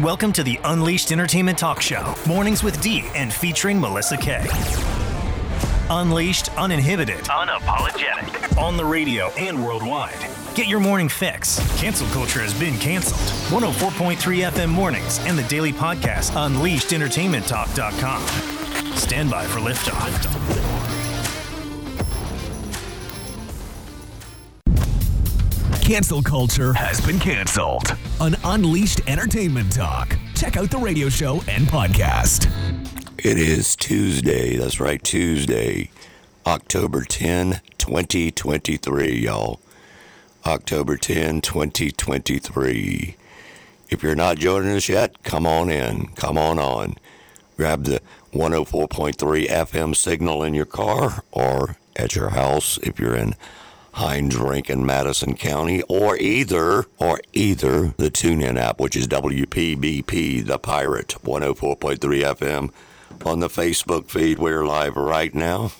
Welcome to the Unleashed Entertainment Talk Show, mornings with D and featuring Melissa Kay. Unleashed, uninhibited, unapologetic, on the radio and worldwide. Get your morning fix. Cancel culture has been canceled. 104.3 FM mornings and the daily podcast, UnleashedEntertainmentTalk.com. Stand by for liftoff. Cancel culture has been canceled An Unleashed Entertainment Talk. Check out the radio show and podcast. It is Tuesday. That's right, Tuesday, October 10, 2023, y'all. October 10, 2023. If you're not joining us yet, come on in. Come on on. Grab the 104.3 FM signal in your car or at your house if you're in Hinds Rankin, Madison County, or either or either the TuneIn app, which is WPBP, the Pirate, 104.3 FM. On the Facebook feed, we're live right now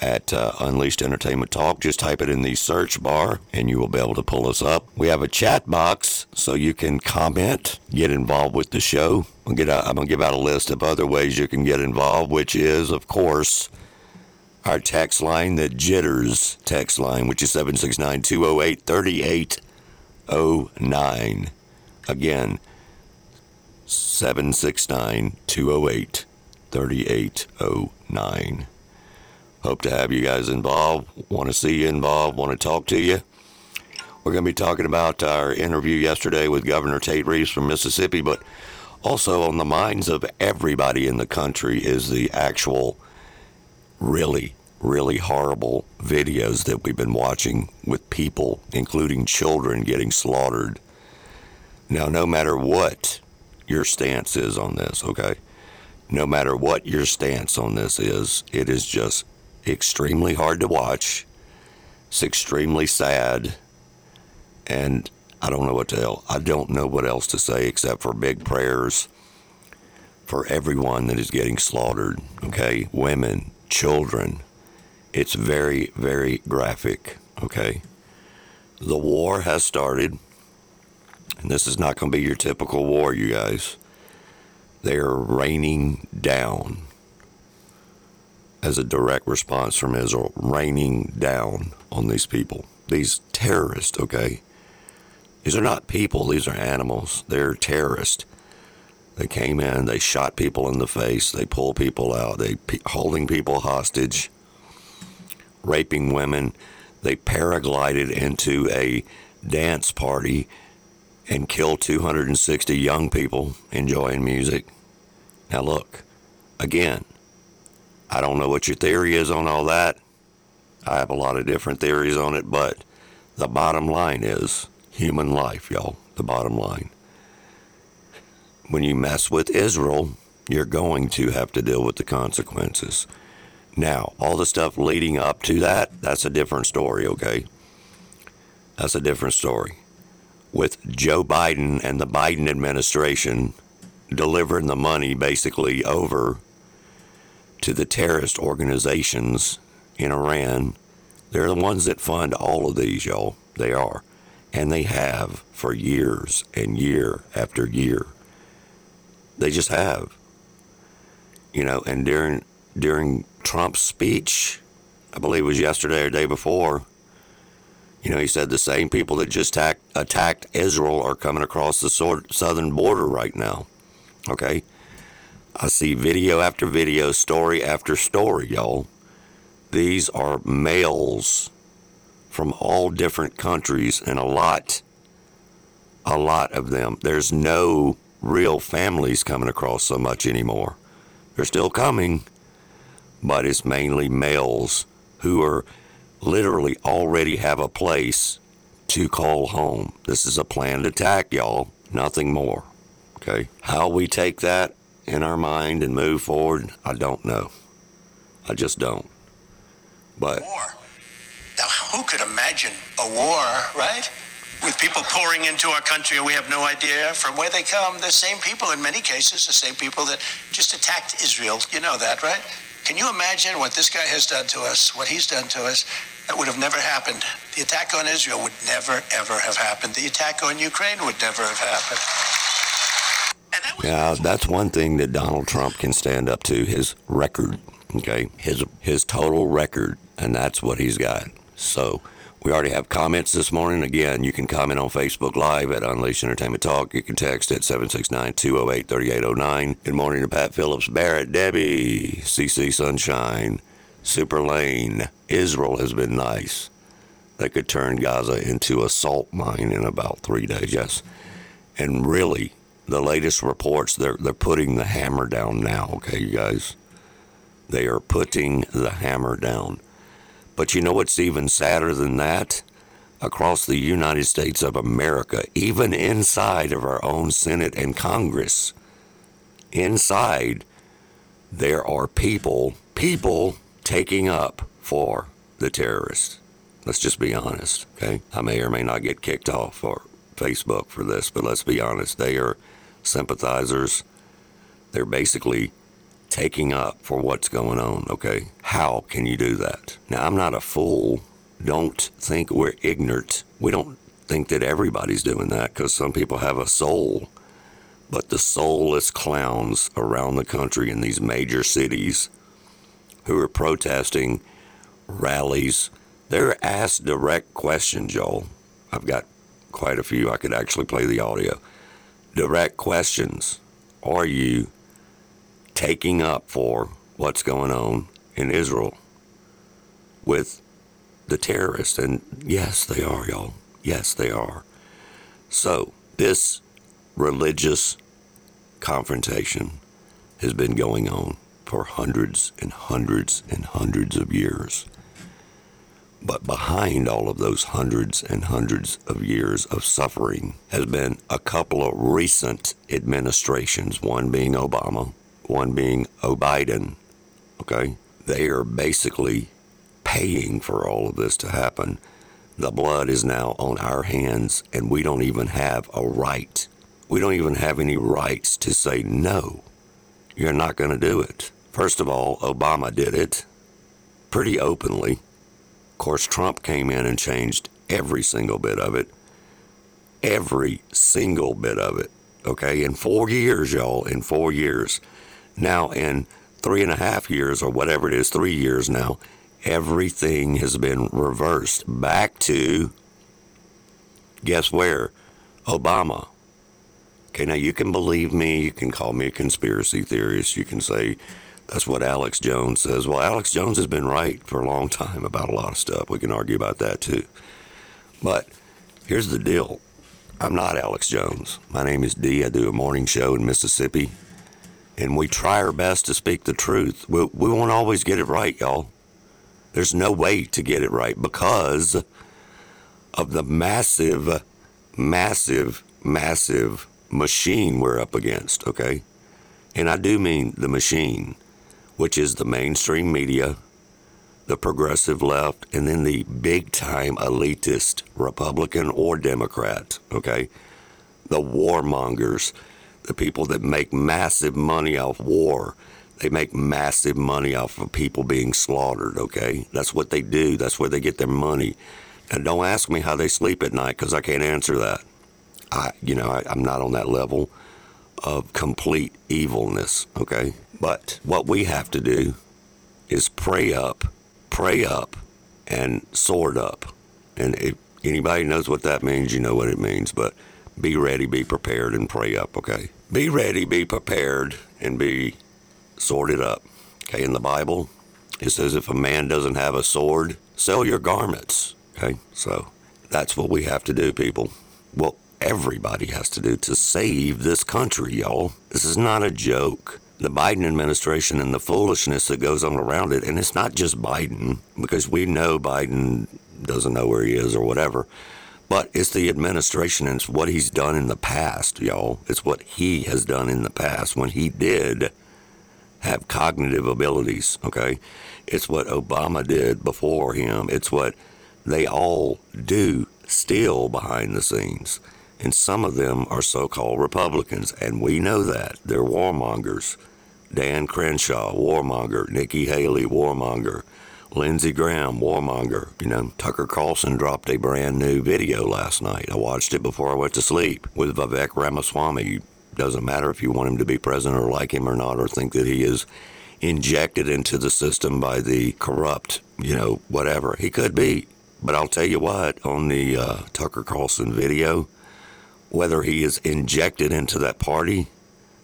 at uh, Unleashed Entertainment Talk. Just type it in the search bar and you will be able to pull us up. We have a chat box so you can comment, get involved with the show. I'm going to give out a list of other ways you can get involved, which is, of course, our text line, the Jitters text line, which is 769 208 3809. Again, 769 208 3809. Hope to have you guys involved. Want to see you involved. Want to talk to you. We're going to be talking about our interview yesterday with Governor Tate Reeves from Mississippi, but also on the minds of everybody in the country is the actual really, really horrible videos that we've been watching with people, including children, getting slaughtered. Now, no matter what your stance is on this, okay? No matter what your stance on this is, it is just extremely hard to watch. It's extremely sad. And I don't know what to. I don't know what else to say except for big prayers for everyone that is getting slaughtered, okay? Women, children. It's very, very graphic, okay? The war has started, and this is not going to be your typical war, you guys. They are raining down as a direct response from Israel, raining down on these people, these terrorists, okay? These are not people, these are animals. They're terrorists. They came in, they shot people in the face, they pulled people out, they holding people hostage, raping women. They paraglided into a dance party and killed 260 young people enjoying music. Now look, again, I don't know what your theory is on all that. I have a lot of different theories on it, but the bottom line is human life, y'all. The bottom line. When you mess with Israel, you're going to have to deal with the consequences. Now, all the stuff leading up to that, that's a different story, okay? That's a different story. With Joe Biden and the Biden administration delivering the money basically over to the terrorist organizations in Iran. They're the ones that fund all of these, y'all. They are. And they have for years and year after year. They just have. You know, and during during Trump's speech, I believe it was yesterday or day before, you know, he said the same people that just attacked, attacked Israel are coming across the southern border right now. Okay? I see video after video, story after story, y'all. These are males from all different countries and a lot, a lot of them. There's no real families coming across so much anymore. They're still coming, but it's mainly males who are literally already have a place to call home. This is a planned attack, y'all. Nothing more. Okay. How we take that in our mind and move forward, I don't know. I just don't. But war. Now, who could imagine a war, right? With people pouring into our country we have no idea from where they come. The same people, in many cases, the same people that just attacked Israel. You know that, right? Can you imagine what this guy has done to us, what he's done to us? That would have never happened. The attack on Israel would never, ever have happened. The attack on Ukraine would never have happened. Yeah, that's one thing that Donald Trump can stand up to his record, okay? His his total record, and that's what he's got. So, we already have comments this morning. Again, you can comment on Facebook Live at Unleashed Entertainment Talk. You can text at 769 208 3809. Good morning to Pat Phillips, Barrett, Debbie, CC Sunshine, Super Lane. Israel has been nice. They could turn Gaza into a salt mine in about three days, yes. And really, the latest reports, they're, they're putting the hammer down now, okay, you guys? They are putting the hammer down. But you know what's even sadder than that? Across the United States of America, even inside of our own Senate and Congress, inside, there are people, people taking up for the terrorists. Let's just be honest, okay? I may or may not get kicked off for Facebook for this, but let's be honest. They are sympathizers. They're basically taking up for what's going on, okay? How can you do that? Now, I'm not a fool. Don't think we're ignorant. We don't think that everybody's doing that because some people have a soul. But the soulless clowns around the country in these major cities who are protesting rallies, they're asked direct questions, Joel. I've got quite a few. I could actually play the audio. Direct questions. Are you taking up for what's going on in Israel with the terrorists. And yes, they are, y'all. Yes, they are. So, this religious confrontation has been going on for hundreds and hundreds and hundreds of years. But behind all of those hundreds and hundreds of years of suffering has been a couple of recent administrations, one being Obama one being O'Biden. Okay? They are basically paying for all of this to happen. The blood is now on our hands, and we don't even have a right. We don't even have any rights to say, no, you're not going to do it. First of all, Obama did it pretty openly. Of course, Trump came in and changed every single bit of it. Every single bit of it. Okay, in four years, y'all, in four years. Now, in three and a half years, or whatever it is, three years now, everything has been reversed back to guess where? Obama. Okay, now you can believe me, you can call me a conspiracy theorist, you can say that's what Alex Jones says. Well, Alex Jones has been right for a long time about a lot of stuff. We can argue about that too. But here's the deal I'm not Alex Jones. My name is D. I do a morning show in Mississippi and we try our best to speak the truth. We, we won't always get it right, y'all. There's no way to get it right because of the massive, massive, massive machine we're up against, okay? And I do mean the machine, which is the mainstream media, the progressive left, and then the big time elitist Republican or Democrat, okay? The warmongers the people that make massive money off war. They make massive money off of people being slaughtered, okay? That's what they do. That's where they get their money. And don't ask me how they sleep at night because I can't answer that. I, you know, I, I'm not on that level of complete evilness, okay? But what we have to do is pray up, pray up, and sword up. And if anybody knows what that means, you know what it means. But be ready, be prepared, and pray up, okay? Be ready, be prepared, and be sorted up. Okay, in the Bible, it says if a man doesn't have a sword, sell your garments. Okay, so that's what we have to do, people. Well, everybody has to do to save this country, y'all. This is not a joke. The Biden administration and the foolishness that goes on around it, and it's not just Biden, because we know Biden doesn't know where he is or whatever. But it's the administration and it's what he's done in the past, y'all. It's what he has done in the past when he did have cognitive abilities, okay? It's what Obama did before him. It's what they all do still behind the scenes. And some of them are so called Republicans, and we know that. They're warmongers. Dan Crenshaw, warmonger. Nikki Haley, warmonger. Lindsey Graham, warmonger. You know, Tucker Carlson dropped a brand new video last night. I watched it before I went to sleep with Vivek Ramaswamy. Doesn't matter if you want him to be president or like him or not, or think that he is injected into the system by the corrupt, you know, whatever. He could be. But I'll tell you what, on the uh, Tucker Carlson video, whether he is injected into that party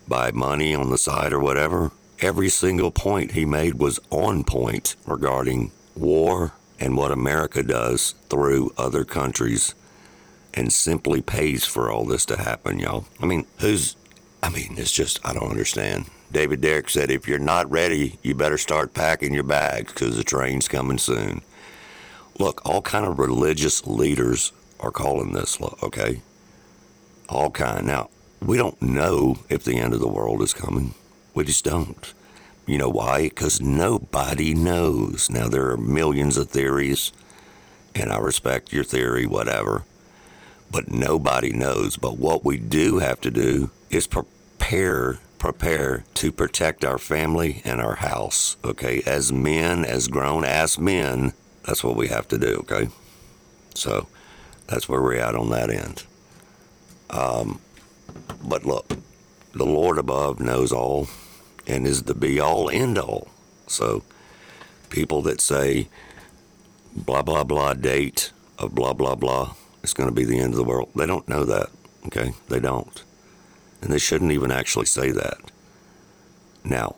by money on the side or whatever, every single point he made was on point regarding war and what America does through other countries and simply pays for all this to happen, y'all. I mean, who's, I mean, it's just, I don't understand. David Derrick said, if you're not ready, you better start packing your bags because the train's coming soon. Look, all kind of religious leaders are calling this, okay? All kind. Now, we don't know if the end of the world is coming. We just don't. You know why? Because nobody knows. Now, there are millions of theories, and I respect your theory, whatever, but nobody knows. But what we do have to do is prepare prepare to protect our family and our house okay as men as grown ass men that's what we have to do okay so that's where we're at on that end um, but look the lord above knows all and is the be all end all. So people that say blah blah blah date of blah blah blah it's going to be the end of the world, they don't know that. Okay, they don't, and they shouldn't even actually say that. Now,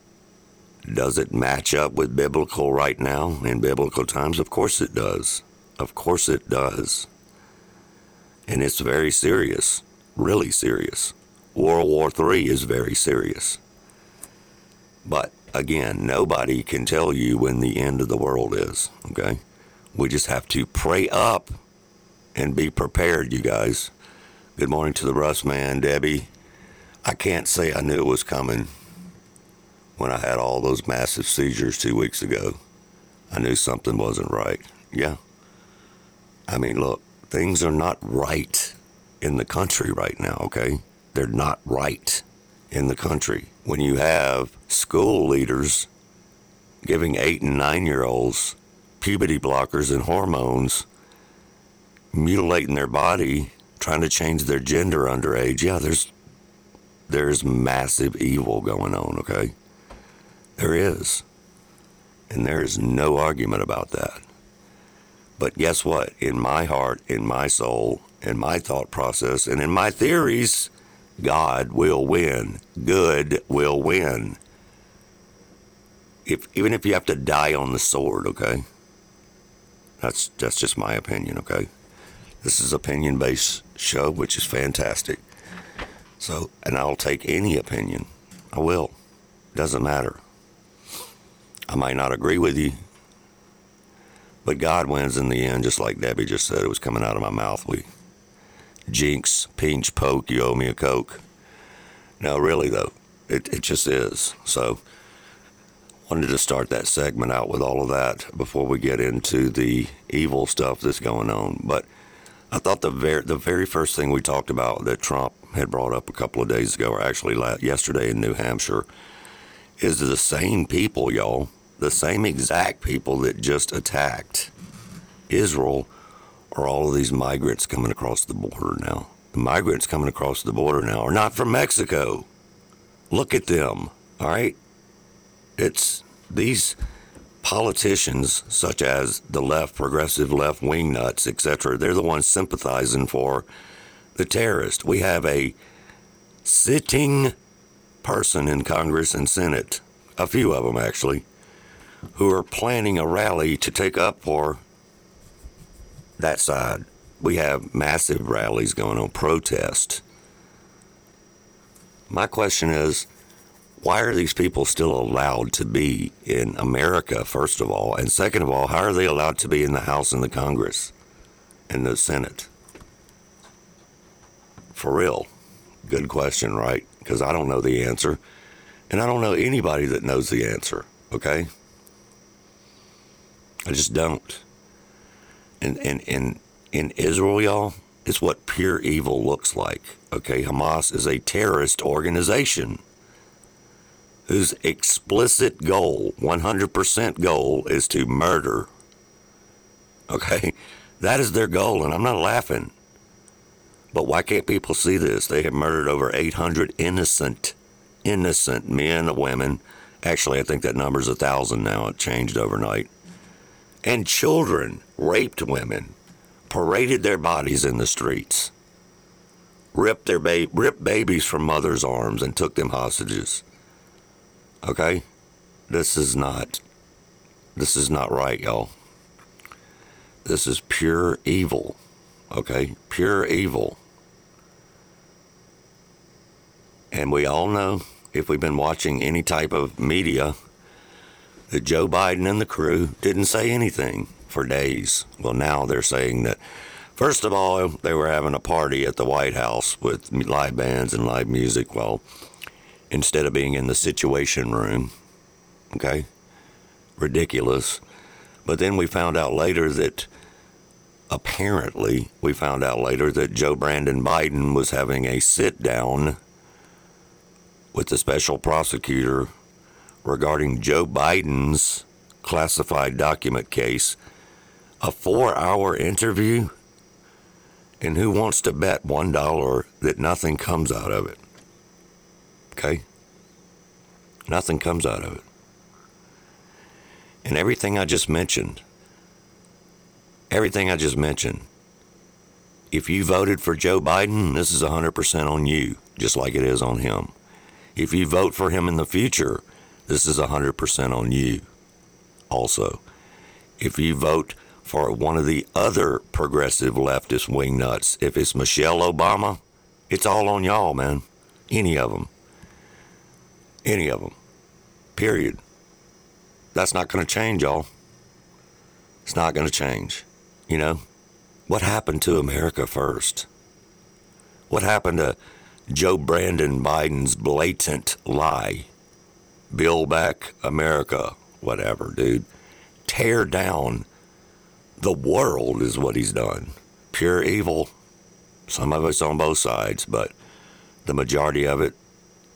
does it match up with biblical right now in biblical times? Of course it does. Of course it does. And it's very serious, really serious. World War III is very serious. But again, nobody can tell you when the end of the world is, okay? We just have to pray up and be prepared, you guys. Good morning to the Russ man, Debbie. I can't say I knew it was coming when I had all those massive seizures two weeks ago. I knew something wasn't right. Yeah. I mean, look, things are not right in the country right now, okay? They're not right in the country. When you have school leaders giving eight and nine year olds puberty blockers and hormones, mutilating their body, trying to change their gender underage. Yeah, there's there's massive evil going on, okay? There is. And there is no argument about that. But guess what? In my heart, in my soul, in my thought process, and in my theories, God will win. Good will win. If even if you have to die on the sword, okay? That's that's just my opinion, okay? This is opinion based show, which is fantastic. So, and I'll take any opinion. I will. Doesn't matter. I might not agree with you, but God wins in the end, just like Debbie just said. It was coming out of my mouth. We jinx, pinch, poke, you owe me a Coke. No, really, though, it, it just is. So, wanted to start that segment out with all of that before we get into the evil stuff that's going on. But I thought the very, the very first thing we talked about that Trump had brought up a couple of days ago, or actually last, yesterday in New Hampshire, is the same people, y'all, the same exact people that just attacked Israel are all of these migrants coming across the border now. The migrants coming across the border now are not from Mexico. Look at them, all right? It's these politicians, such as the left, progressive left wing nuts, etc., they're the ones sympathizing for the terrorist. We have a sitting person in Congress and Senate, a few of them actually, who are planning a rally to take up for that side. We have massive rallies going on, protest. My question is, why are these people still allowed to be in America, first of all? And second of all, how are they allowed to be in the House and the Congress and the Senate? For real. Good question, right? Because I don't know the answer. And I don't know anybody that knows the answer, okay? I just don't in, in, in, in Israel, y'all, it's what pure evil looks like. Okay, Hamas is a terrorist organization whose explicit goal, 100% goal, is to murder. Okay, that is their goal, and I'm not laughing. But why can't people see this? They have murdered over 800 innocent, innocent men and women. Actually, I think that number's a thousand now. It changed overnight. And children, raped women, paraded their bodies in the streets, ripped their ba- ripped babies from mothers' arms, and took them hostages. Okay, this is not. This is not right, y'all. This is pure evil. Okay, pure evil. And we all know, if we've been watching any type of media, that Joe Biden and the crew didn't say anything for days. Well, now they're saying that, first of all, they were having a party at the White House with live bands and live music. Well, instead of being in the Situation Room, okay? Ridiculous. But then we found out later that apparently, we found out later that Joe Brandon Biden was having a sit down with the special prosecutor regarding Joe Biden's classified document case. A four hour interview? And who wants to bet $1 that nothing comes out of it? Okay? Nothing comes out of it. And everything I just mentioned, everything I just mentioned, if you voted for Joe Biden, this is 100% on you, just like it is on him. If you vote for him in the future, this is 100% on you also. If you vote for one of the other progressive leftist wingnuts, if it's Michelle Obama, it's all on y'all, man. Any of them. Any of them. Period. That's not going to change, y'all. It's not going to change. You know? What happened to America first? What happened to Joe Brandon Biden's blatant lie? Build back America, whatever, dude. Tear down the world is what he's done. Pure evil. Some of it's on both sides, but the majority of it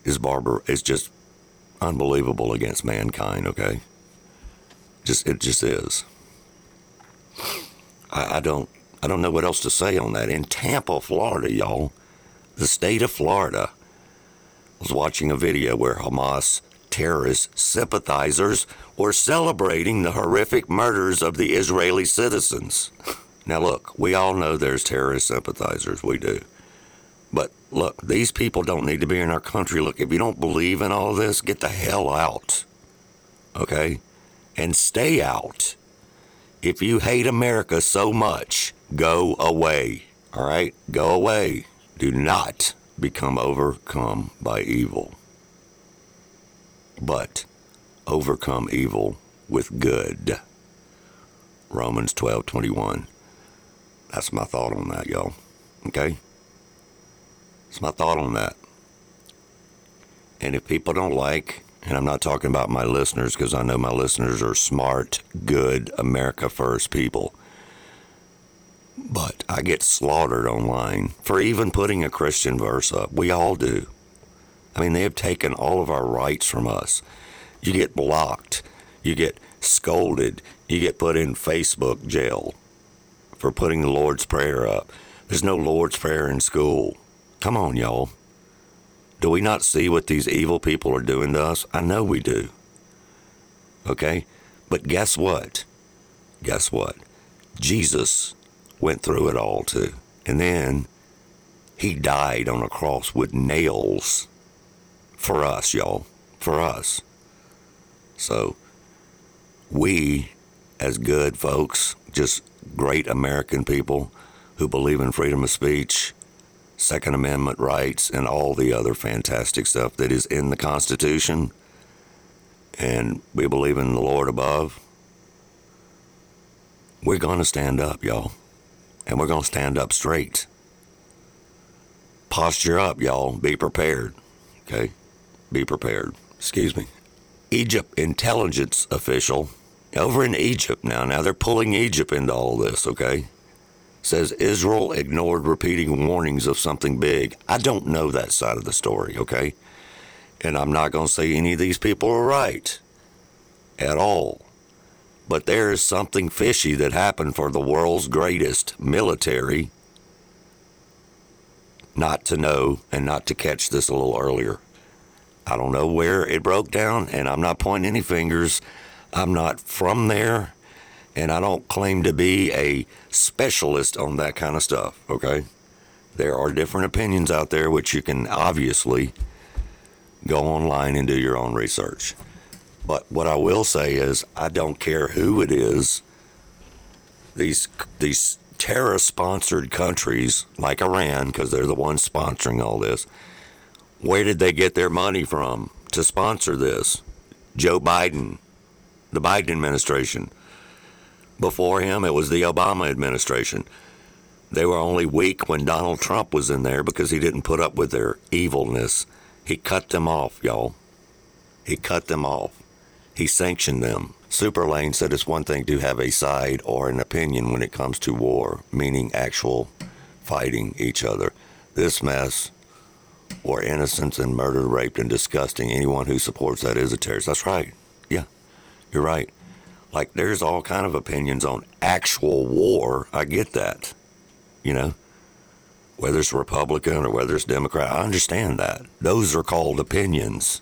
is barbar. It's just unbelievable against mankind. Okay, just it just is. I, I don't I don't know what else to say on that. In Tampa, Florida, y'all, the state of Florida, was watching a video where Hamas terrorist sympathizers were celebrating the horrific murders of the Israeli citizens. Now, look, we all know there's terrorist sympathizers. We do. Look, these people don't need to be in our country. Look, if you don't believe in all this, get the hell out. Okay? And stay out. If you hate America so much, go away. All right? Go away. Do not become overcome by evil. But overcome evil with good. Romans 12:21. That's my thought on that, y'all. Okay? It's my thought on that. And if people don't like, and I'm not talking about my listeners because I know my listeners are smart, good, America First people. But I get slaughtered online for even putting a Christian verse up. We all do. I mean, they have taken all of our rights from us. You get blocked, you get scolded, you get put in Facebook jail for putting the Lord's Prayer up. There's no Lord's Prayer in school. Come on, y'all. Do we not see what these evil people are doing to us? I know we do. Okay? But guess what? Guess what? Jesus went through it all too. And then he died on a cross with nails for us, y'all. For us. So we, as good folks, just great American people who believe in freedom of speech, Second Amendment rights, and all the other fantastic stuff that is in the Constitution, and we believe in the Lord above, we're going to stand up, y'all. And we're going to stand up straight. Posture up, y'all. Be prepared. Okay? Be prepared. Excuse me. Egypt intelligence official over in Egypt now. Now they're pulling Egypt into all this, okay? Says Israel ignored repeating warnings of something big. I don't know that side of the story, okay? And I'm not going to say any of these people are right at all. But there is something fishy that happened for the world's greatest military not to know and not to catch this a little earlier. I don't know where it broke down, and I'm not pointing any fingers. I'm not from there, and I don't claim to be a specialist on that kind of stuff, okay? There are different opinions out there, which you can obviously go online and do your own research. But what I will say is, I don't care who it is. These these terrorist-sponsored countries like Iran, because they're the ones sponsoring all this. Where did they get their money from to sponsor this? Joe Biden, the Biden administration. Before him, it was the Obama administration. They were only weak when Donald Trump was in there because he didn't put up with their evilness. He cut them off, y'all. He cut them off. He sanctioned them. Super Lane said it's one thing to have a side or an opinion when it comes to war, meaning actual fighting each other. This mess, or innocents and murdered, raped, and disgusting. Anyone who supports that is a terrorist. That's right. Yeah, you're right. Like there's all kind of opinions on actual war. I get that. You know, whether it's Republican or whether it's Democrat, I understand that. Those are called opinions.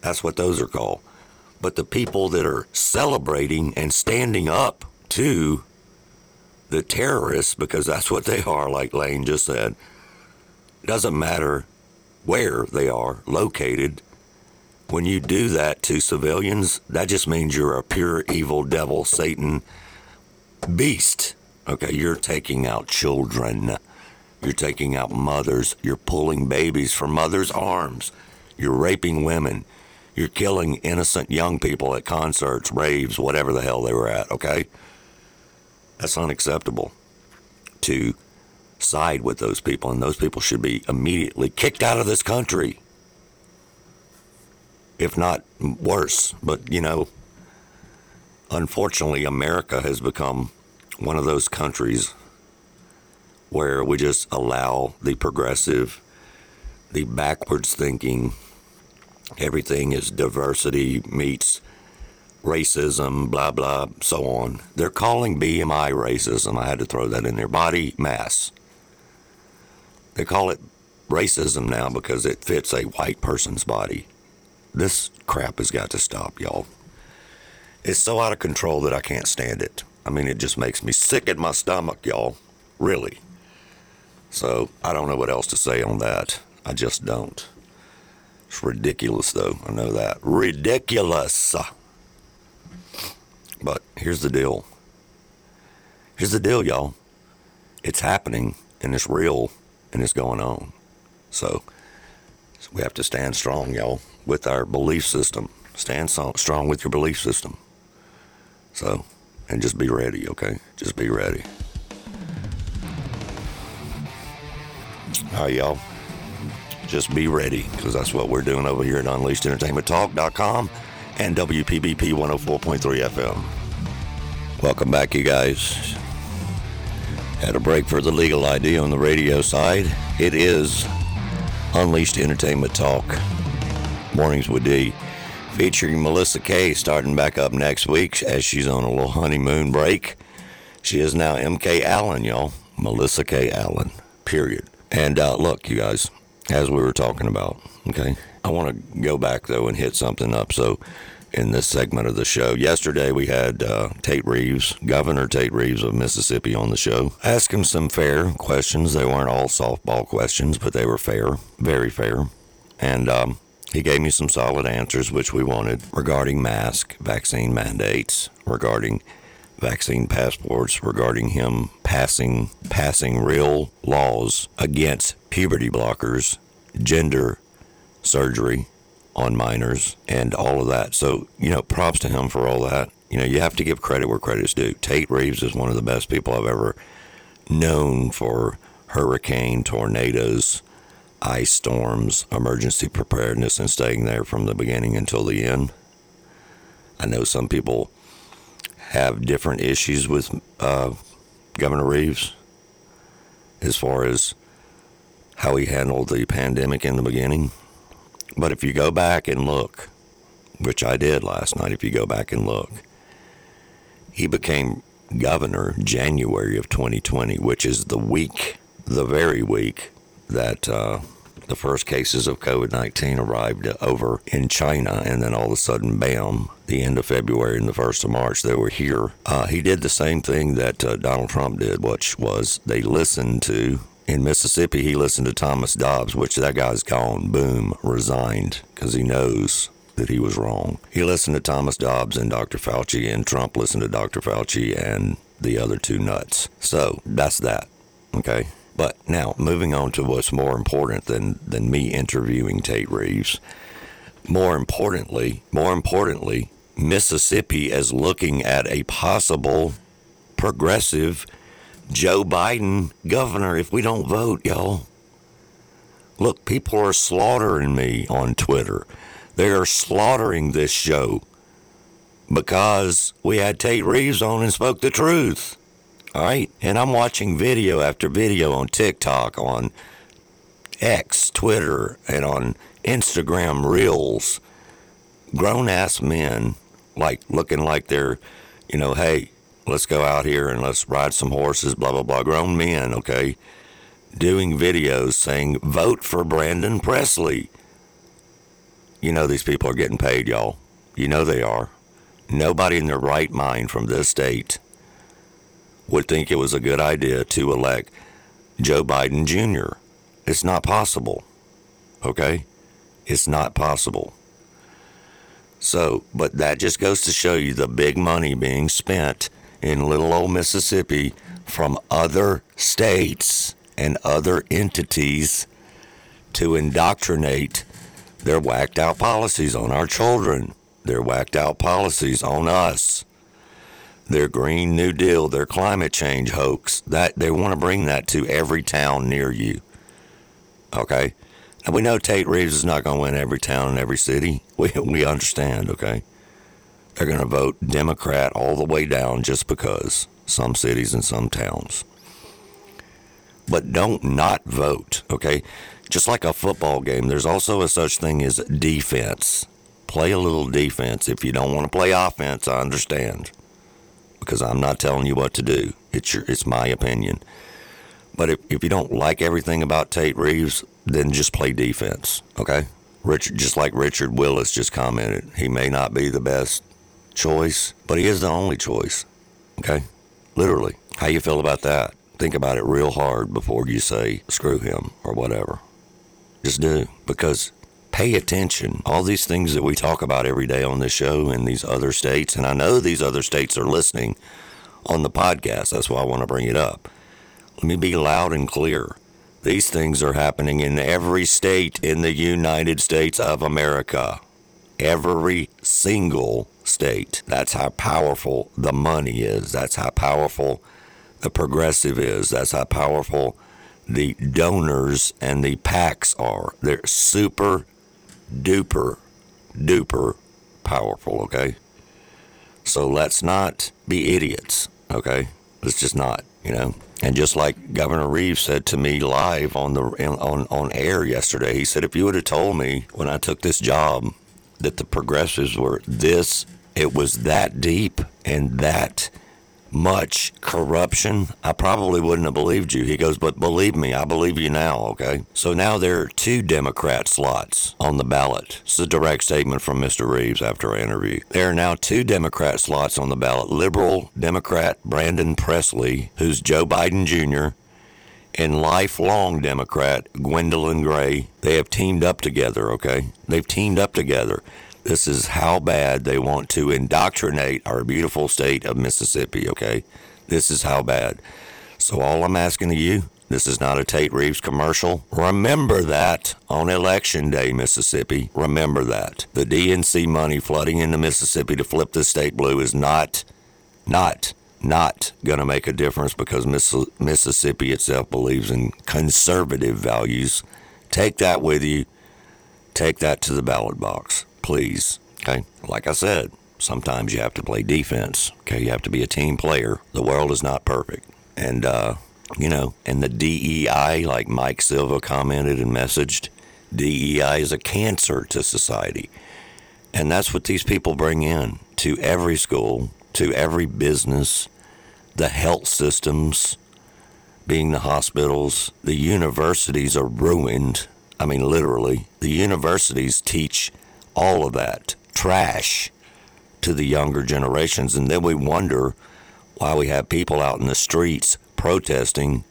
That's what those are called. But the people that are celebrating and standing up to the terrorists, because that's what they are, like Lane just said, it doesn't matter where they are located. When you do that to civilians, that just means you're a pure evil devil, Satan beast. Okay, you're taking out children. You're taking out mothers. You're pulling babies from mothers' arms. You're raping women. You're killing innocent young people at concerts, raves, whatever the hell they were at, okay? That's unacceptable to side with those people, and those people should be immediately kicked out of this country. If not worse. But, you know, unfortunately, America has become one of those countries where we just allow the progressive, the backwards thinking, everything is diversity meets racism, blah, blah, so on. They're calling BMI racism. I had to throw that in there. Body mass. They call it racism now because it fits a white person's body. This crap has got to stop, y'all. It's so out of control that I can't stand it. I mean, it just makes me sick in my stomach, y'all. Really. So I don't know what else to say on that. I just don't. It's ridiculous, though. I know that. Ridiculous. But here's the deal. Here's the deal, y'all. It's happening and it's real and it's going on. So, so we have to stand strong, y'all, with our belief system. Stand strong with your belief system. So, and just be ready, okay? Just be ready. All right, y'all. Just be ready because that's what we're doing over here at UnleashedEntertainmentTalk.com and WPBP 104.3 FM. Welcome back, you guys. Had a break for the legal ID on the radio side. It is Unleashed Entertainment Talk. Mornings with D. Featuring Melissa Kay starting back up next week as she's on a little honeymoon break. She is now MK Allen, y'all. Melissa K. Allen, period. And uh, look, you guys, as we were talking about, okay, I want to go back though and hit something up. So, in this segment of the show. Yesterday we had uh, Tate Reeves, Governor Tate Reeves of Mississippi, on the show. Ask him some fair questions. They weren't all softball questions, but they were fair, very fair. And um, he gave me some solid answers, which we wanted regarding mask, vaccine mandates, regarding vaccine passports, regarding him passing passing real laws against puberty blockers, gender surgery, on minors and all of that. So, you know, props to him for all that. You know, you have to give credit where credit's due. Tate Reeves is one of the best people I've ever known for hurricane, tornadoes, ice storms, emergency preparedness, and staying there from the beginning until the end. I know some people have different issues with uh, Governor Reeves as far as how he handled the pandemic in the beginning. But if you go back and look, which I did last night, if you go back and look, he became governor January of 2020, which is the week the very week that uh, the first cases of COVID 19 arrived over in China, and then all of a sudden, bam, the end of February and the 1st of March, they were here. Uh, he did the same thing that uh, Donald Trump did, which was they listened to. In Mississippi, he listened to Thomas Dobbs, which that guy's gone, boom, resigned, because he knows that he was wrong. He listened to Thomas Dobbs and Dr. Fauci, and Trump listened to Dr. Fauci and the other two nuts. So that's that. Okay. But now, moving on to what's more important than, than me interviewing Tate Reeves. More importantly, more importantly, Mississippi is looking at a possible progressive Joe Biden governor if we don't vote, y'all. Look, people are slaughtering me on Twitter. They are slaughtering this show because we had Tate Reeves on and spoke the truth. All right. And I'm watching video after video on TikTok, on X, Twitter, and on Instagram Reels. Grown ass men, like looking like they're, you know, hey, let's go out here and let's ride some horses, blah, blah, blah. Grown men, okay, doing videos saying, vote for Brandon Presley. You know, these people are getting paid, y'all. You know they are. Nobody in their right mind from this state would think it was a good idea to elect Joe Biden Jr. It's not possible. Okay? It's not possible. So, but that just goes to show you the big money being spent in little old Mississippi from other states and other entities to indoctrinate their whacked out policies on our children, their whacked out policies on us their Green New Deal, their climate change hoax. That they want to bring that to every town near you. Okay, and we know Tate Reeves is not going to win every town and every city. We we understand. Okay, they're going to vote Democrat all the way down just because some cities and some towns. But don't not vote. Okay, just like a football game, there's also a such thing as defense. Play a little defense. If you don't want to play offense, I understand because I'm not telling you what to do. It's your, it's my opinion. But if, if you don't like everything about Tate Reeves, then just play defense, okay? Richard, just like Richard Willis just commented, he may not be the best choice, but he is the only choice, okay? Literally. How you feel about that? Think about it real hard before you say screw him or whatever. Just do because pay attention. All these things that we talk about every day on this show in these other states, and I know these other states are listening on the podcast. That's why I want to bring it up. Let me be loud and clear. These things are happening in every state in the United States of America. Every single state. That's how powerful the money is. That's how powerful the progressive is. That's how powerful the donors and the PACs are. They're super duper, duper powerful, okay? So let's not be idiots, okay? Let's just not, you know? And just like Governor Reeves said to me live on the on on air yesterday, he said if you would have told me when I took this job that the progressives were this, it was that deep and that much corruption, I probably wouldn't have believed you. He goes, but believe me, I believe you now, okay? So now there are two Democrat slots on the ballot. It's a direct statement from Mr. Reeves after our interview. There are now two Democrat slots on the ballot. Liberal Democrat Brandon Presley, who's Joe Biden Jr., and lifelong Democrat Gwendolyn Gray. They have teamed up together, okay? They've teamed up together. This is how bad they want to indoctrinate our beautiful state of Mississippi, okay? This is how bad. So, all I'm asking of you, this is not a Tate Reeves commercial. Remember that on election day, Mississippi. Remember that. The DNC money flooding into Mississippi to flip the state blue is not, not, not going to make a difference because Miss- Mississippi itself believes in conservative values. Take that with you. Take that to the ballot box please. Okay. Like I said, sometimes you have to play defense. Okay. You have to be a team player. The world is not perfect. And, uh, you know, and the DEI, like Mike Silva commented and messaged, DEI is a cancer to society. And that's what these people bring in to every school, to every business, the health systems, being the hospitals. The universities are ruined. I mean, literally. The universities teach all of that trash to the younger generations. And then we wonder why we have people out in the streets protesting,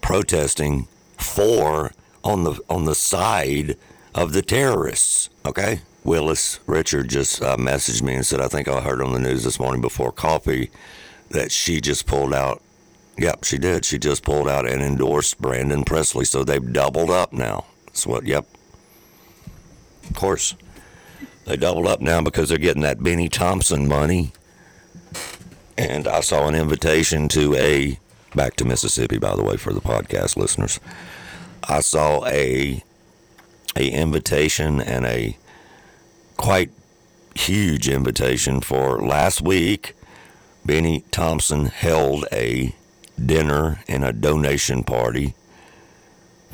protesting for on the on the side of the terrorists. Okay, Willis Richard just uh, messaged me and said, I think I heard on the news this morning before coffee that she just pulled out. Yep, she did. She just pulled out and endorsed Brandon Presley. So they've doubled up now. That's what, yep. Of course. They doubled up now because they're getting that Bennie Thompson money. And I saw an invitation to a, back to Mississippi, by the way, for the podcast listeners. I saw a, a invitation and a quite huge invitation for last week. Bennie Thompson held a dinner and a donation party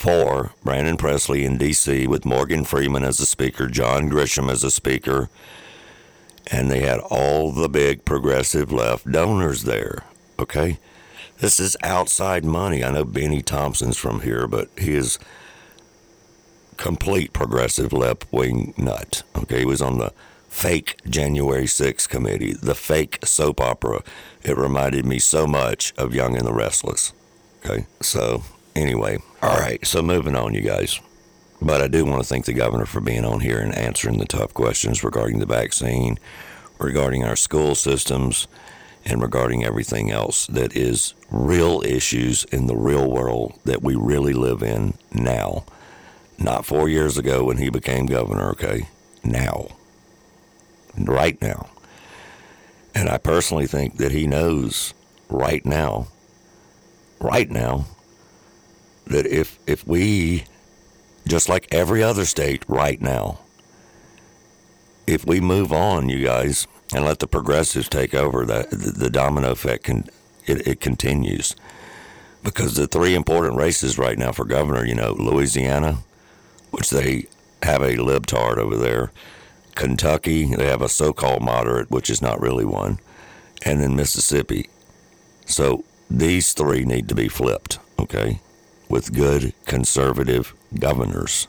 for Brandon Presley in D.C. with Morgan Freeman as a speaker, John Grisham as a speaker, and they had all the big progressive left donors there. Okay? This is outside money. I know Bennie Thompson's from here, but he is complete progressive left wing nut. Okay, he was on the fake January 6th committee, the fake soap opera. It reminded me so much of Young and the Restless. Okay, so anyway, all right, so moving on, you guys. But I do want to thank the governor for being on here and answering the tough questions regarding the vaccine, regarding our school systems, and regarding everything else that is real issues in the real world that we really live in now. Not four years ago when he became governor, okay? Now. Right now. And I personally think that he knows right now, right now, that if if we just like every other state right now, if we move on, you guys, and let the progressives take over, that the domino effect can it, it continues. Because the three important races right now for governor, you know, Louisiana, which they have a libtard over there. Kentucky, they have a so called moderate, which is not really one. And then Mississippi. So these three need to be flipped, okay, with good conservative governors.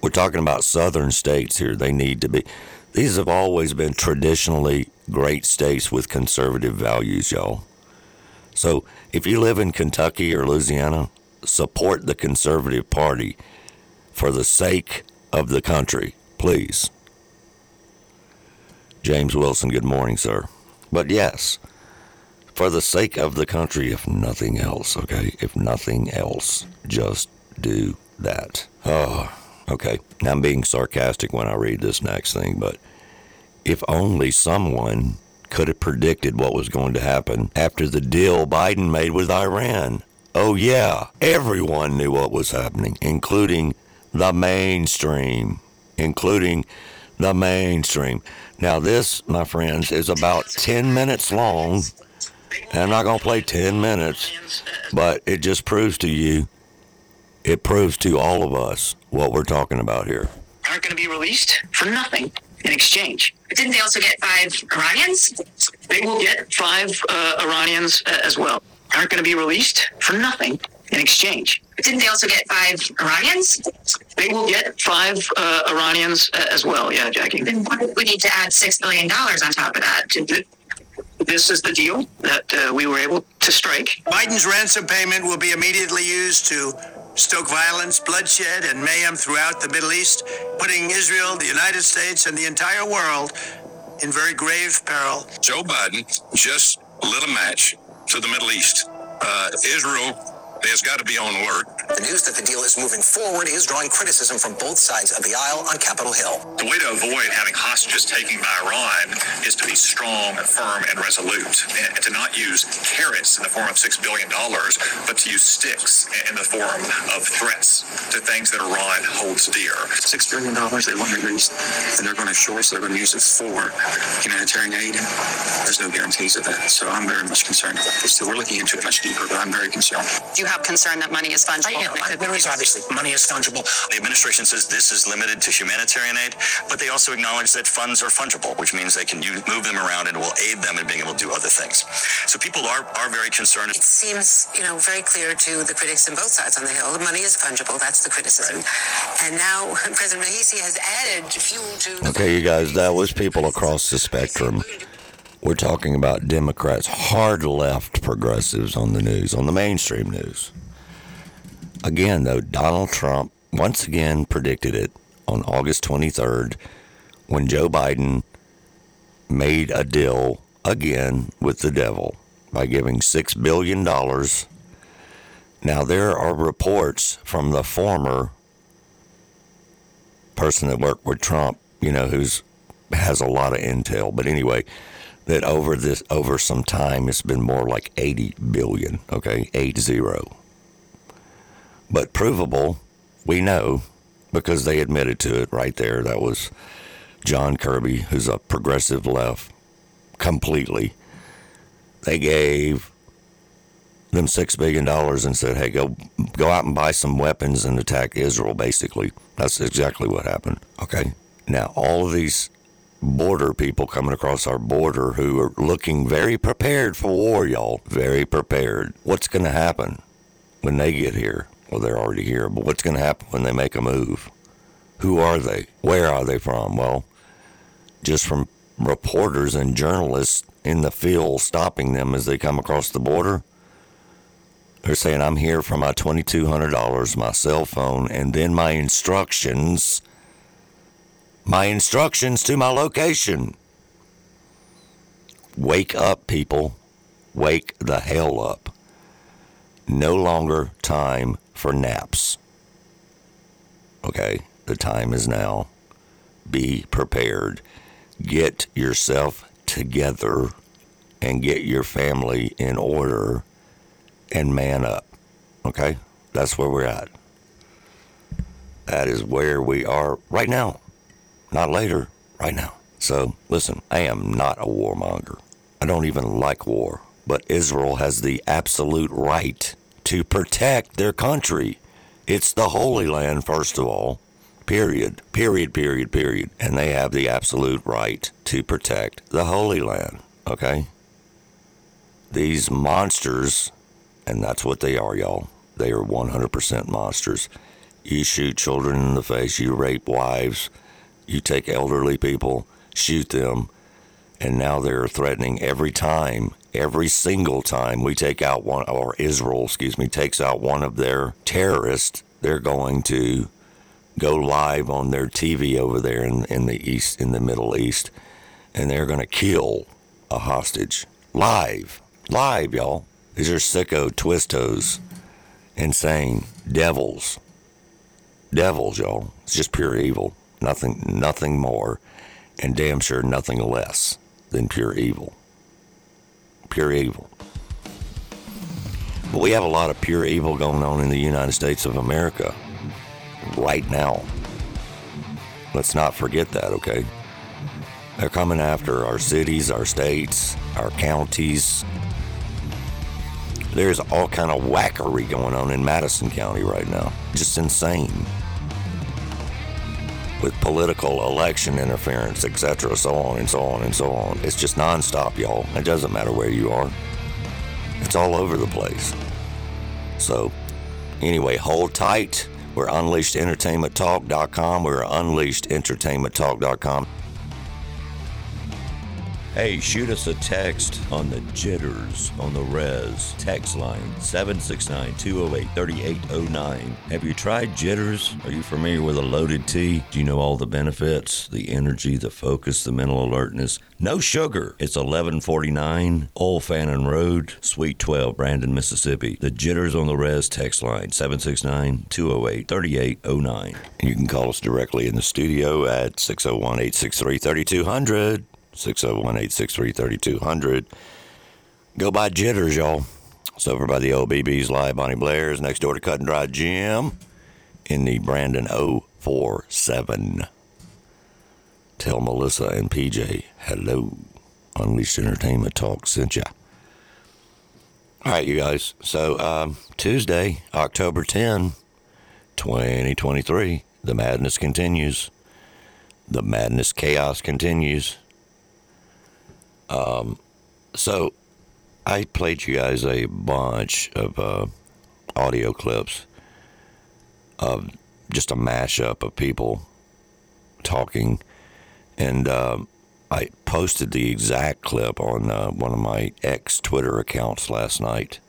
We're talking about southern states here. They need to be. These have always been traditionally great states with conservative values, y'all. So if you live in Kentucky or Louisiana, support the Conservative Party for the sake of the country, please. James Wilson, good morning, sir. But yes, for the sake of the country, if nothing else, okay? If nothing else, just do that. Oh, okay. Now I'm being sarcastic when I read this next thing, but if only someone could have predicted what was going to happen after the deal Biden made with Iran. Oh, yeah, everyone knew what was happening, including the mainstream, including the mainstream. Now, this, my friends, is about 10 minutes long. And I'm not going to play 10 minutes, but it just proves to you, it proves to all of us what we're talking about here. Aren't going to be released for nothing in exchange. But didn't they also get five Iranians? They will get five uh, Iranians uh, as well. Aren't going to be released for nothing in exchange. Didn't they also get five Iranians? They will get five uh, Iranians uh, as well. Yeah, Jackie. Then we need to add six billion dollars on top of that? To, This is the deal that uh, we were able to strike. Biden's ransom payment will be immediately used to stoke violence, bloodshed, and mayhem throughout the Middle East, putting Israel, the United States, and the entire world in very grave peril. Joe Biden just lit a match to the Middle East. Uh, Israel has got to be on alert. The news that the deal is moving forward is drawing criticism from both sides of the aisle on Capitol Hill. The way to avoid having hostages taken by Iran is to be strong, firm, and resolute, and to not use carrots in the form of $6 billion, but to use sticks in the form of threats to things that Iran holds dear. six billion dollars they want released, and they're going to shore, so they're going to use it for humanitarian aid. There's no guarantees of that, so I'm very much concerned about this. So we're looking into it much deeper, but I'm very concerned. Do you have concern that money is fungible? You know, the reason obviously money is fungible. The administration says this is limited to humanitarian aid, but they also acknowledge that funds are fungible, which means they can use, move them around and will aid them in being able to do other things. So people are, are very concerned. It seems, you know, very clear to the critics on both sides on the Hill. The money is fungible. That's the criticism. And now President Raisi has added fuel to. Okay, you guys, that was people across the spectrum. We're talking about Democrats, hard left progressives on the news, on the mainstream news. Again, though, Donald Trump once again predicted it on August 23rd when Joe Biden made a deal again with the devil by giving $6 billion. Now, there are reports from the former person that worked with Trump, you know, who's has a lot of intel. But anyway, that over this over some time it's been more like 80 billion, okay? 80. But provable, we know because they admitted to it right there. That was John Kirby, who's a progressive left completely. They gave them six billion dollars and said, "Hey, go go out and buy some weapons and attack Israel." Basically, that's exactly what happened. Okay. Now, all of these border people coming across our border who are looking very prepared for war, y'all. Very prepared. What's going to happen when they get here? Well, they're already here, but what's going to happen when they make a move? Who are they? Where are they from? Well, just from reporters and journalists in the field stopping them as they come across the border. They're saying, I'm here for my $2,200, my cell phone, and then my instructions my instructions to my location. Wake up, people. Wake the hell up. No longer time for naps. Okay, the time is now. Be prepared. Get yourself together and get your family in order and man up. Okay? That's where we're at. That is where we are right now not later, right now. So, listen, I am not a warmonger. I don't even like war. But Israel has the absolute right to protect their country. It's the Holy Land, first of all. Period. Period, period, period. And they have the absolute right to protect the Holy Land. Okay? These monsters, and that's what they are, y'all. They are 100% monsters. You shoot children in the face, you rape wives, you take elderly people, shoot them, and now they're threatening every time, every single time we take out one, or Israel, excuse me, takes out one of their terrorists, they're going to go live on their TV over there in, in the east, in the Middle East, and they're going to kill a hostage. Live, live, y'all. These are sicko twistos, insane. Devils, devils, y'all. It's just pure evil nothing, nothing more, and damn sure nothing less than pure evil. Pure evil. But we have a lot of pure evil going on in the United States of America right now. Let's not forget that, okay? They're coming after our cities, our states, our counties. There's all kind of whackery going on in Madison County right now. Just insane with political election interference, etc., so on and so on and so on. It's just nonstop, y'all. It doesn't matter where you are. It's all over the place. So, anyway, hold tight. We're unleashedentertainmenttalk.com. We're unleashedentertainmenttalk.com. Hey, shoot us a text on the jitters on the res text line 769 208 3809. Have you tried jitters? Are you familiar with a loaded tea? Do you know all the benefits? The energy, the focus, the mental alertness. No sugar. It's 1149 Old Fannin Road, Suite 12, Brandon, Mississippi. The jitters on the res text line 769 208 3809. You can call us directly in the studio at 601 863 3200. 601 863 3200. Go by Jitters, y'all. It's over by the old BB's Live Bonnie Blair's next door to Cut and Dry Gym in the Brandon 047. Tell Melissa and PJ hello. Unleashed Entertainment Talk sent ya. All right, you guys. So um, Tuesday, October 10, 2023, the madness continues. The madness chaos continues. Um, so I played you guys a bunch of uh, audio clips of just a mashup of people talking, and um, I posted the exact clip on uh, one of my ex Twitter accounts last night.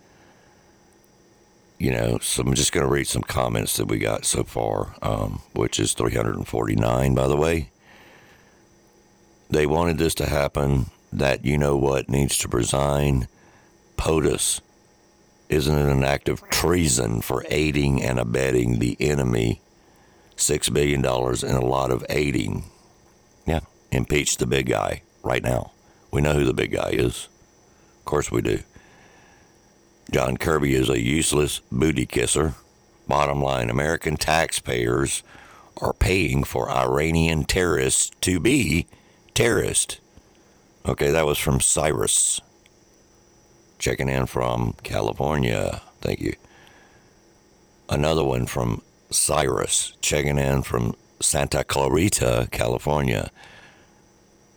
You know, so I'm just going to read some comments that we got so far, um, which is 349, by the way. They wanted this to happen. That you know what needs to resign. POTUS. Isn't it an act of treason for aiding and abetting the enemy? $6 billion and a lot of aiding. Yeah, impeach the big guy right now. We know who the big guy is. Of course we do. John Kirby is a useless booty kisser. Bottom line American taxpayers are paying for Iranian terrorists to be terrorists. Okay, that was from Cyrus. Checking in from California. Thank you. Another one from Cyrus, checking in from Santa Clarita, California.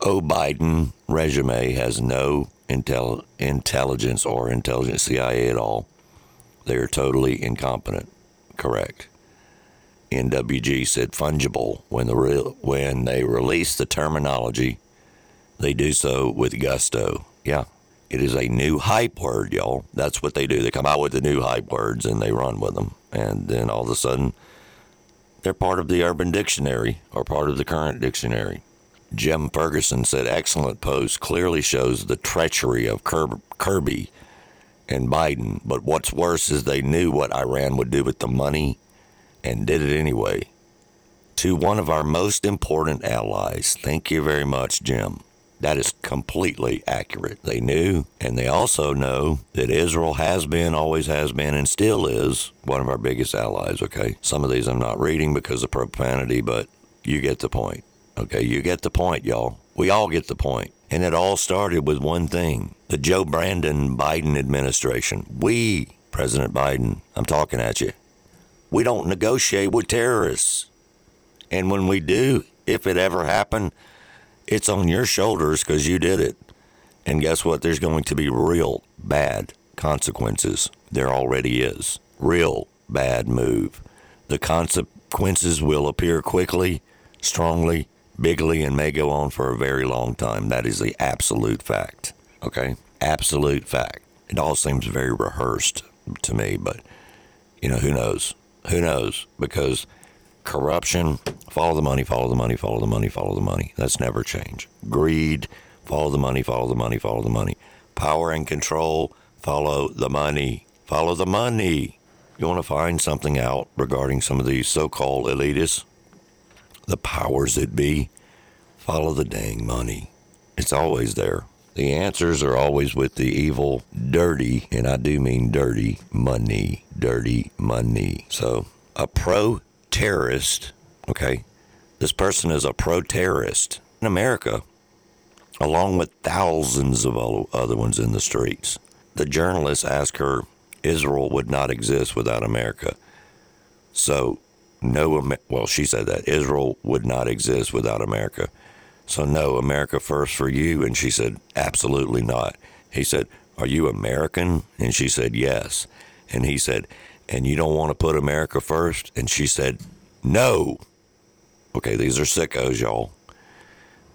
Oh, Biden resume has no intel- intelligence or intelligence CIA at all. They are totally incompetent. Correct. NWG said fungible when the re- when they release the terminology, they do so with gusto. Yeah, it is a new hype word, y'all. That's what they do. They come out with the new hype words and they run with them, and then all of a sudden, they're part of the Urban Dictionary or part of the current dictionary. Jim Ferguson said, excellent post clearly shows the treachery of Kirby and Biden. But what's worse is they knew what Iran would do with the money and did it anyway. To one of our most important allies. Thank you very much, Jim. That is completely accurate. They knew, and they also know that Israel has been, always has been, and still is one of our biggest allies, okay? Some of these I'm not reading because of profanity, but you get the point. Okay, you get the point, y'all. We all get the point. And it all started with one thing the Joe Brandon Biden administration. We, President Biden, I'm talking at you, we don't negotiate with terrorists. And when we do, if it ever happened, it's on your shoulders because you did it. And guess what? There's going to be real bad consequences. There already is. Real bad move. The consequences will appear quickly, strongly, bigly and may go on for a very long time. That is the absolute fact. Okay? Absolute fact. It all seems very rehearsed to me, but you know, who knows? Who knows? Because corruption, follow the money, follow the money, follow the money, follow the money. That's never change. Greed, follow the money, follow the money, follow the money. Power and control, follow the money. Follow the money. You want to find something out regarding some of these so called elitists? the powers that be, follow the dang money. It's always there. The answers are always with the evil, dirty, and I do mean dirty money, dirty money. So, a pro terrorist, okay, this person is a pro terrorist in America, along with thousands of other ones in the streets. The journalist asked her, Israel would not exist without America. So, no, well, she said that Israel would not exist without America. So, no, America first for you. And she said, absolutely not. He said, Are you American? And she said, Yes. And he said, And you don't want to put America first? And she said, No. Okay, these are sickos, y'all.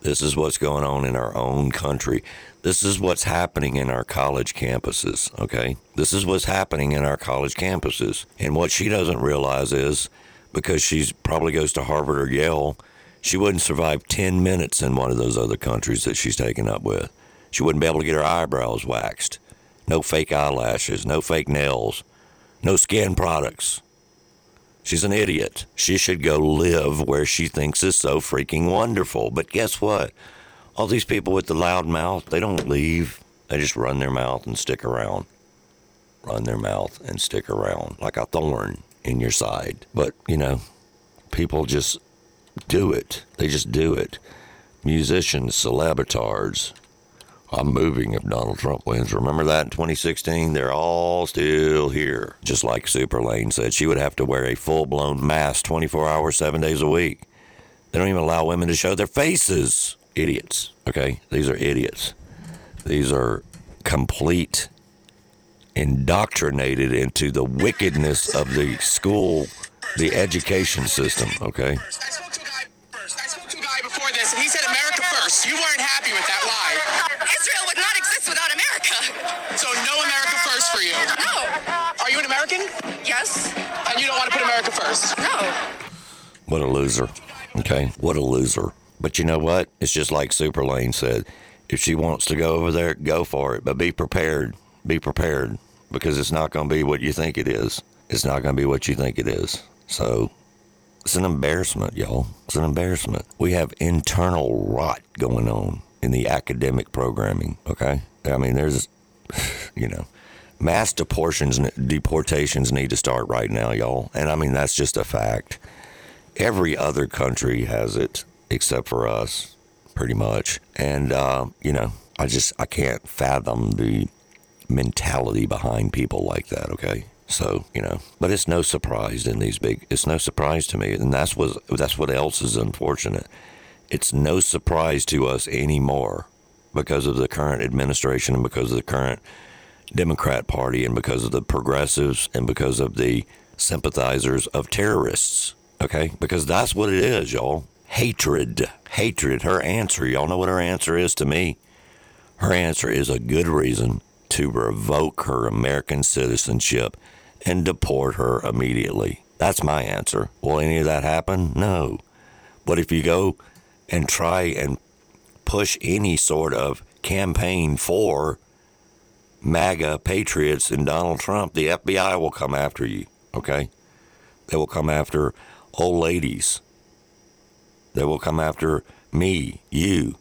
This is what's going on in our own country. This is what's happening in our college campuses, okay? This is what's happening in our college campuses. And what she doesn't realize is because she probably goes to Harvard or Yale, she wouldn't survive 10 minutes in one of those other countries that she's taken up with. She wouldn't be able to get her eyebrows waxed. No fake eyelashes, no fake nails, no skin products. She's an idiot. She should go live where she thinks is so freaking wonderful. But guess what? All these people with the loud mouth, they don't leave. They just run their mouth and stick around. Run their mouth and stick around like a thorn in your side. But, you know, people just do it. They just do it. Musicians, celebritards I'm moving if Donald Trump wins. Remember that in 2016? They're all still here. Just like Super Lane said, she would have to wear a full blown mask 24 hours, seven days a week. They don't even allow women to show their faces. Idiots, okay? These are idiots. These are complete indoctrinated into the wickedness of the school, the education system, okay? he said for you. No. Are you an American? Yes. And you don't want to put America first? No. What a loser. Okay, what a loser. But you know what? It's just like Super Lane said. If she wants to go over there, go for it. But be prepared. Be prepared because it's not going to be what you think it is. It's not going to be what you think it is. So it's an embarrassment, y'all. It's an embarrassment. We have internal rot going on in the academic programming, okay? I mean, there's, you know, mass deportations, deportations need to start right now, y'all. And I mean, that's just a fact. Every other country has it except for us, pretty much. And, uh, you know, I just, I can't fathom the mentality behind people like that, okay? So you know, but it's no surprise in these big. It's no surprise to me, and that's what that's what else is unfortunate. It's no surprise to us anymore because of the current administration and because of the current Democrat Party and because of the progressives and because of the sympathizers of terrorists. Okay, because that's what it is, y'all. Hatred, hatred. Her answer, y'all know what her answer is to me. Her answer is a good reason to revoke her American citizenship and deport her immediately. That's my answer. Will any of that happen? No. But if you go and try and push any sort of campaign for MAGA patriots and Donald Trump, the FBI will come after you, okay? They will come after old ladies. They will come after me, you.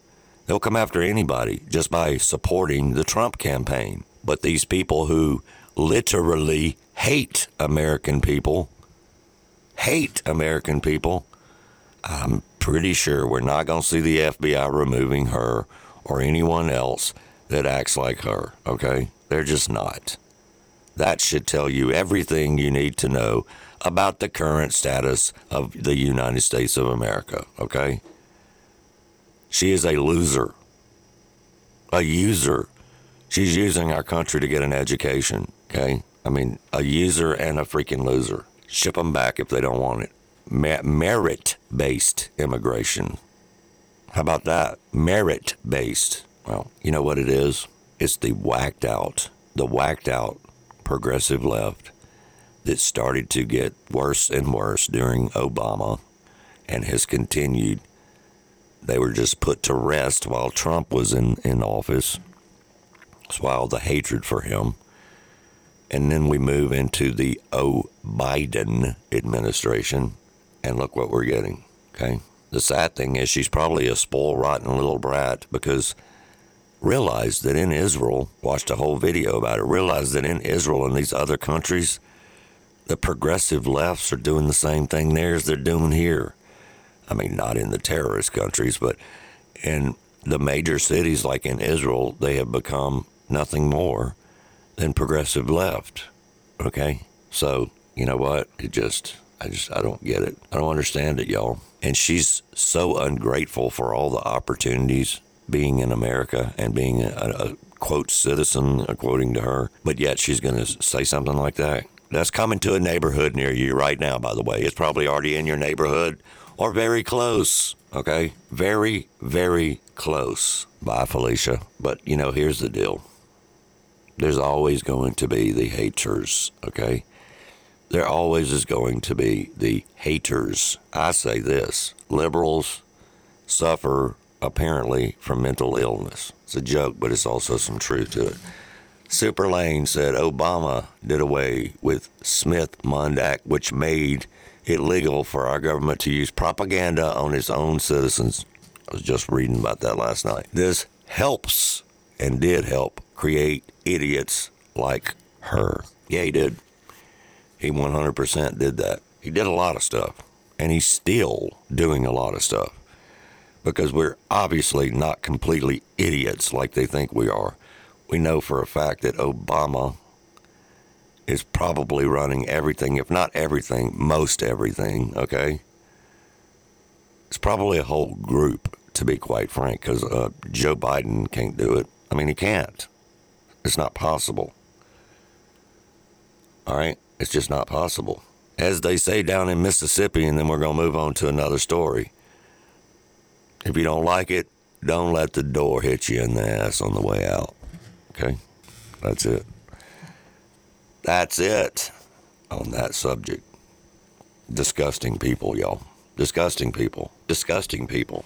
They'll come after anybody just by supporting the Trump campaign. But these people who literally hate American people, hate American people, I'm pretty sure we're not going to see the FBI removing her or anyone else that acts like her, okay? They're just not. That should tell you everything you need to know about the current status of the United States of America, okay? She is a loser, a user. She's using our country to get an education, okay? I mean, a user and a freaking loser. Ship them back if they don't want it. merit based immigration. How about that? Merit based. Well, you know what it is? It's the whacked out, the whacked out progressive left that started to get worse and worse during Obama and has continued. They were just put to rest while Trump was in, in office. While the hatred for him and then we move into the O. Biden administration, and look what we're getting. Okay. The sad thing is she's probably a spoiled, rotten little brat because realize that in Israel, watched a whole video about it, realize that in Israel and these other countries, the progressive lefts are doing the same thing there as they're doing here. I mean, not in the terrorist countries, but in the major cities like in Israel, they have become nothing more than progressive left. Okay? So, you know what? It just, I just, I don't get it. I don't understand it, y'all. And she's so ungrateful for all the opportunities being in America and being a, a quote citizen, according to her. But yet she's going to say something like that. That's coming to a neighborhood near you right now, by the way. It's probably already in your neighborhood or very close. Okay? Very, very close. Bye, Felicia. But, you know, here's the deal there's always going to be the haters, okay? There always is going to be the haters. I say this liberals suffer apparently from mental illness. It's a joke, but it's also some truth to it. Super Lane said Obama did away with Smith Mundt Act, which made it legal for our government to use propaganda on its own citizens. I was just reading about that last night. This helps and did help create idiots like her. Yeah, he did. He 100% did that. He did a lot of stuff, and he's still doing a lot of stuff. Because we're obviously not completely idiots like they think we are. We know for a fact that Obama is probably running everything, if not everything, most everything, okay? It's probably a whole group, to be quite frank, because uh, Joe Biden can't do it. I mean, he can't. It's not possible. All right? It's just not possible. As they say down in Mississippi, and then we're going to move on to another story. If you don't like it, don't let the door hit you in the ass on the way out. Okay? That's it. That's it on that subject. Disgusting people, y'all. Disgusting people. Disgusting people.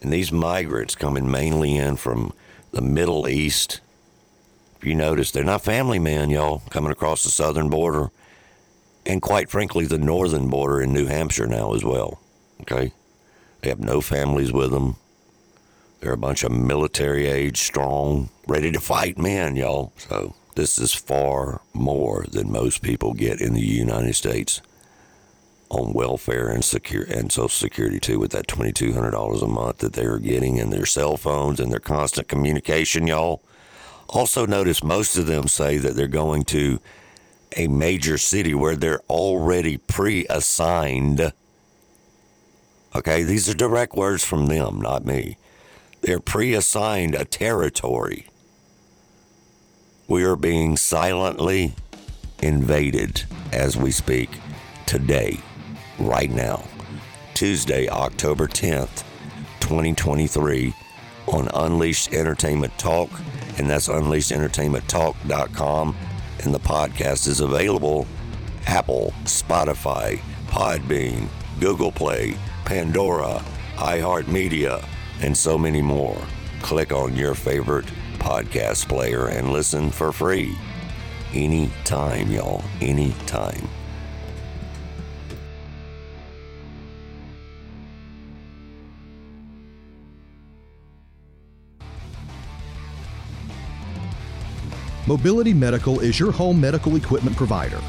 And these migrants coming mainly in from the Middle East. If you notice, they're not family men, y'all, coming across the southern border. And quite frankly, the northern border in New Hampshire now as well. Okay? They have no families with them. They're a bunch of military age, strong, ready to fight men, y'all. So this is far more than most people get in the United States on welfare and secure and Social Security too, with that twenty two hundred dollars a month that they are getting and their cell phones and their constant communication, y'all. Also notice most of them say that they're going to a major city where they're already pre-assigned. Okay, these are direct words from them, not me. They're pre-assigned a territory. We are being silently invaded as we speak today, right now, Tuesday, October 10th, 2023, on Unleashed Entertainment Talk, and that's unleashedentertainmenttalk.com. And the podcast is available Apple, Spotify, Podbean, Google Play, Pandora, iHeartMedia, and so many more. Click on your favorite podcast player and listen for free. Anytime, y'all. Anytime. Mobility Medical is your home medical equipment provider.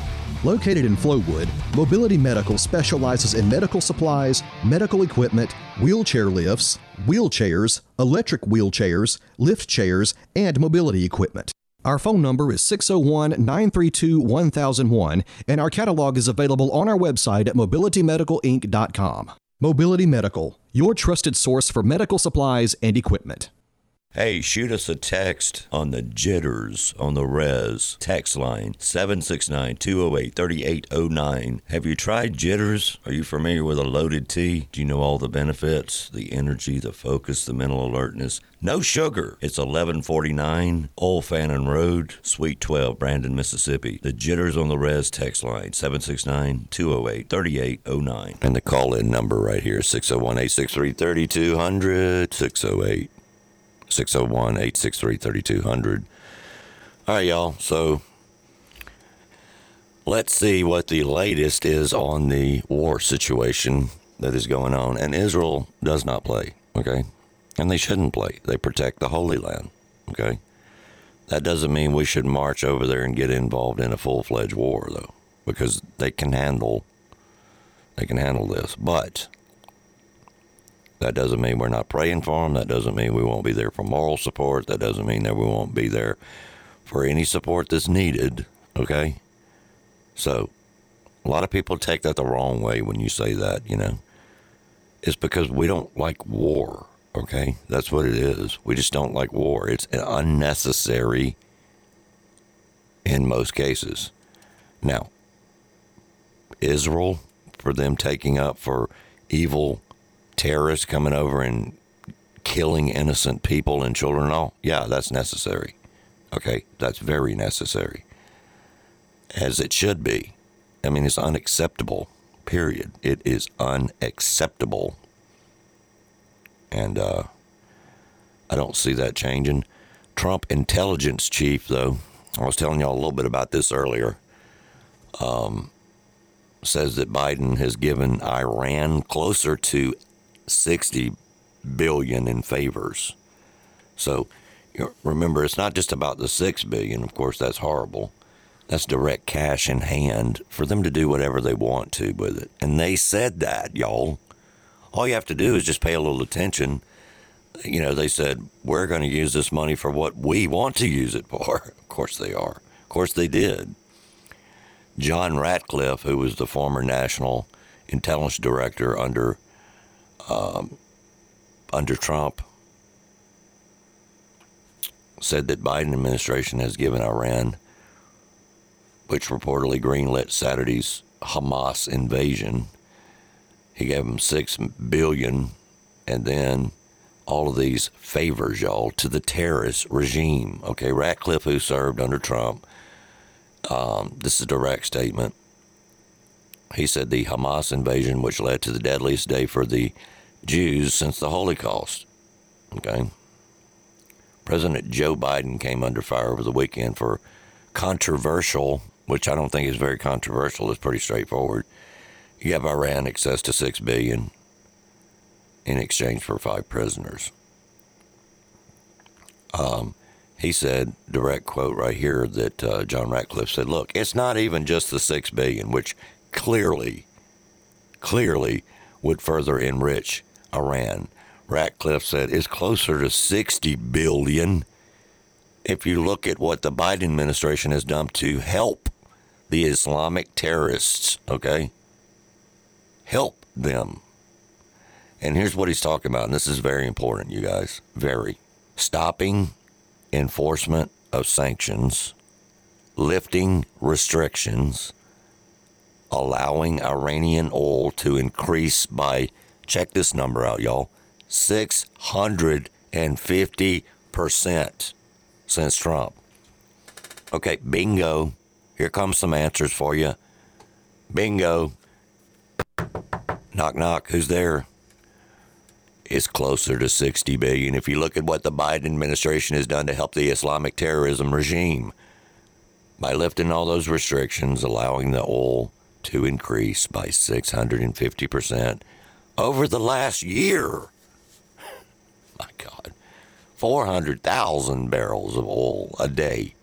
Located in Flowood, Mobility Medical specializes in medical supplies, medical equipment, wheelchair lifts, wheelchairs, electric wheelchairs, lift chairs, and mobility equipment. Our phone number is 601 932 1001, and our catalog is available on our website at mobilitymedicalinc.com. Mobility Medical, your trusted source for medical supplies and equipment. Hey, shoot us a text on the jitters on the res text line 769 208 3809. Have you tried jitters? Are you familiar with a loaded tea? Do you know all the benefits? The energy, the focus, the mental alertness. No sugar. It's 1149 Old Fannin Road, Suite 12, Brandon, Mississippi. The jitters on the res text line 769 208 3809. And the call in number right here 601 863 3200 608 601 863 3200. All right, y'all. So let's see what the latest is on the war situation that is going on. And Israel does not play, okay? And they shouldn't play. They protect the Holy Land, okay? That doesn't mean we should march over there and get involved in a full fledged war, though, because they can handle. They can handle this, but that doesn't mean we're not praying for them. That doesn't mean we won't be there for moral support. That doesn't mean that we won't be there for any support that's needed. Okay? So, a lot of people take that the wrong way when you say that, you know. It's because we don't like war. Okay? That's what it is. We just don't like war. It's unnecessary in most cases. Now, Israel, for them taking up for evil terrorists coming over and killing innocent people and children and all, yeah, that's necessary. Okay, that's very necessary. As it should be. I mean, it's unacceptable, period. It is unacceptable. And uh, I don't see that changing. Trump intelligence chief, though, I was telling y'all a little bit about this earlier, um, says that Biden has given Iran closer to 60 billion in favors. So remember, it's not just about the 6 billion. Of course, that's horrible. That's direct cash in hand for them to do whatever they want to with it. And they said that, y'all, all you have to do is just pay a little attention. You know, they said, we're going to use this money for what we want to use it for. Of course they are. Of course they did. John Ratcliffe, who was the former national intelligence director under um, under Trump, said that Biden administration has given Iran, which reportedly greenlit Saturday's Hamas invasion, he gave them six billion, and then all of these favors, y'all, to the terrorist regime. Okay, Ratcliffe, who served under Trump, um, this is a direct statement. He said the Hamas invasion, which led to the deadliest day for the Jews since the Holocaust. Okay. President Joe Biden came under fire over the weekend for controversial, which I don't think is very controversial. It's pretty straightforward. You have Iran access to six billion in exchange for five prisoners. Um, he said, direct quote right here, that uh, John Ratcliffe said, "Look, it's not even just the six billion, which clearly, clearly would further enrich Iran." Ratcliffe said, "It's closer to sixty billion if you look at what the Biden administration has done to help the Islamic terrorists. Okay, help them." And here's what he's talking about, and this is very important, you guys. Very. Stopping enforcement of sanctions, lifting restrictions, allowing Iranian oil to increase by, check this number out, y'all, 650% since Trump. Okay, bingo. Here comes some answers for you. Bingo. Knock, knock. Who's there? It's closer to 60 billion if you look at what the Biden administration has done to help the Islamic terrorism regime by lifting all those restrictions, allowing the oil to increase by 650% over the last year. My God. 400,000 barrels of oil a day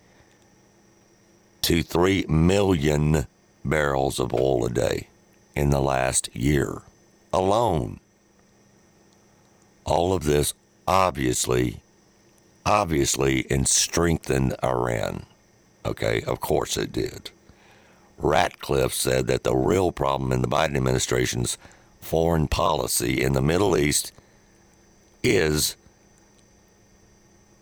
to 3 million barrels of oil a day in the last year alone. All of this obviously, obviously, and strengthened Iran. Okay, of course it did. Ratcliffe said that the real problem in the Biden administration's foreign policy in the Middle East is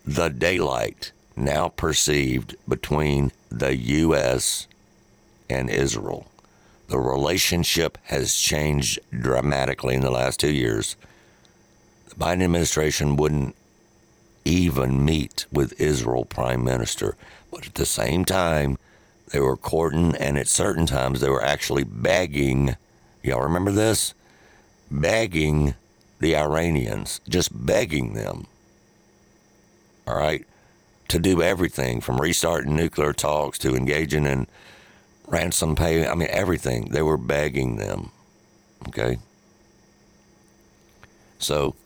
the daylight now perceived between the U.S. and Israel. The relationship has changed dramatically in the last two years. The Biden administration wouldn't even meet with Israel prime minister, but at the same time, they were courting, and at certain times, they were actually begging. Y'all remember this? Begging the Iranians, just begging them all right, to do everything from restarting nuclear talks to engaging in ransom pay. I mean, everything. They were begging them. Okay. So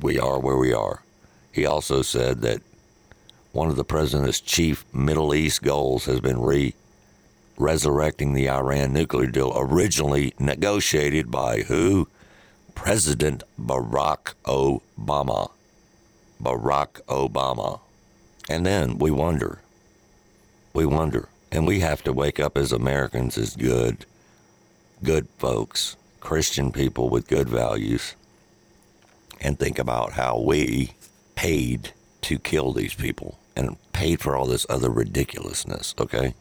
we are where we are. He also said that one of the president's chief Middle East goals has been re resurrecting the Iran nuclear deal originally negotiated by who? President Barack Obama. Barack Obama. And then we wonder, we wonder, and we have to wake up as Americans as good, good folks, Christian people with good values, and think about how we paid to kill these people and paid for all this other ridiculousness, okay?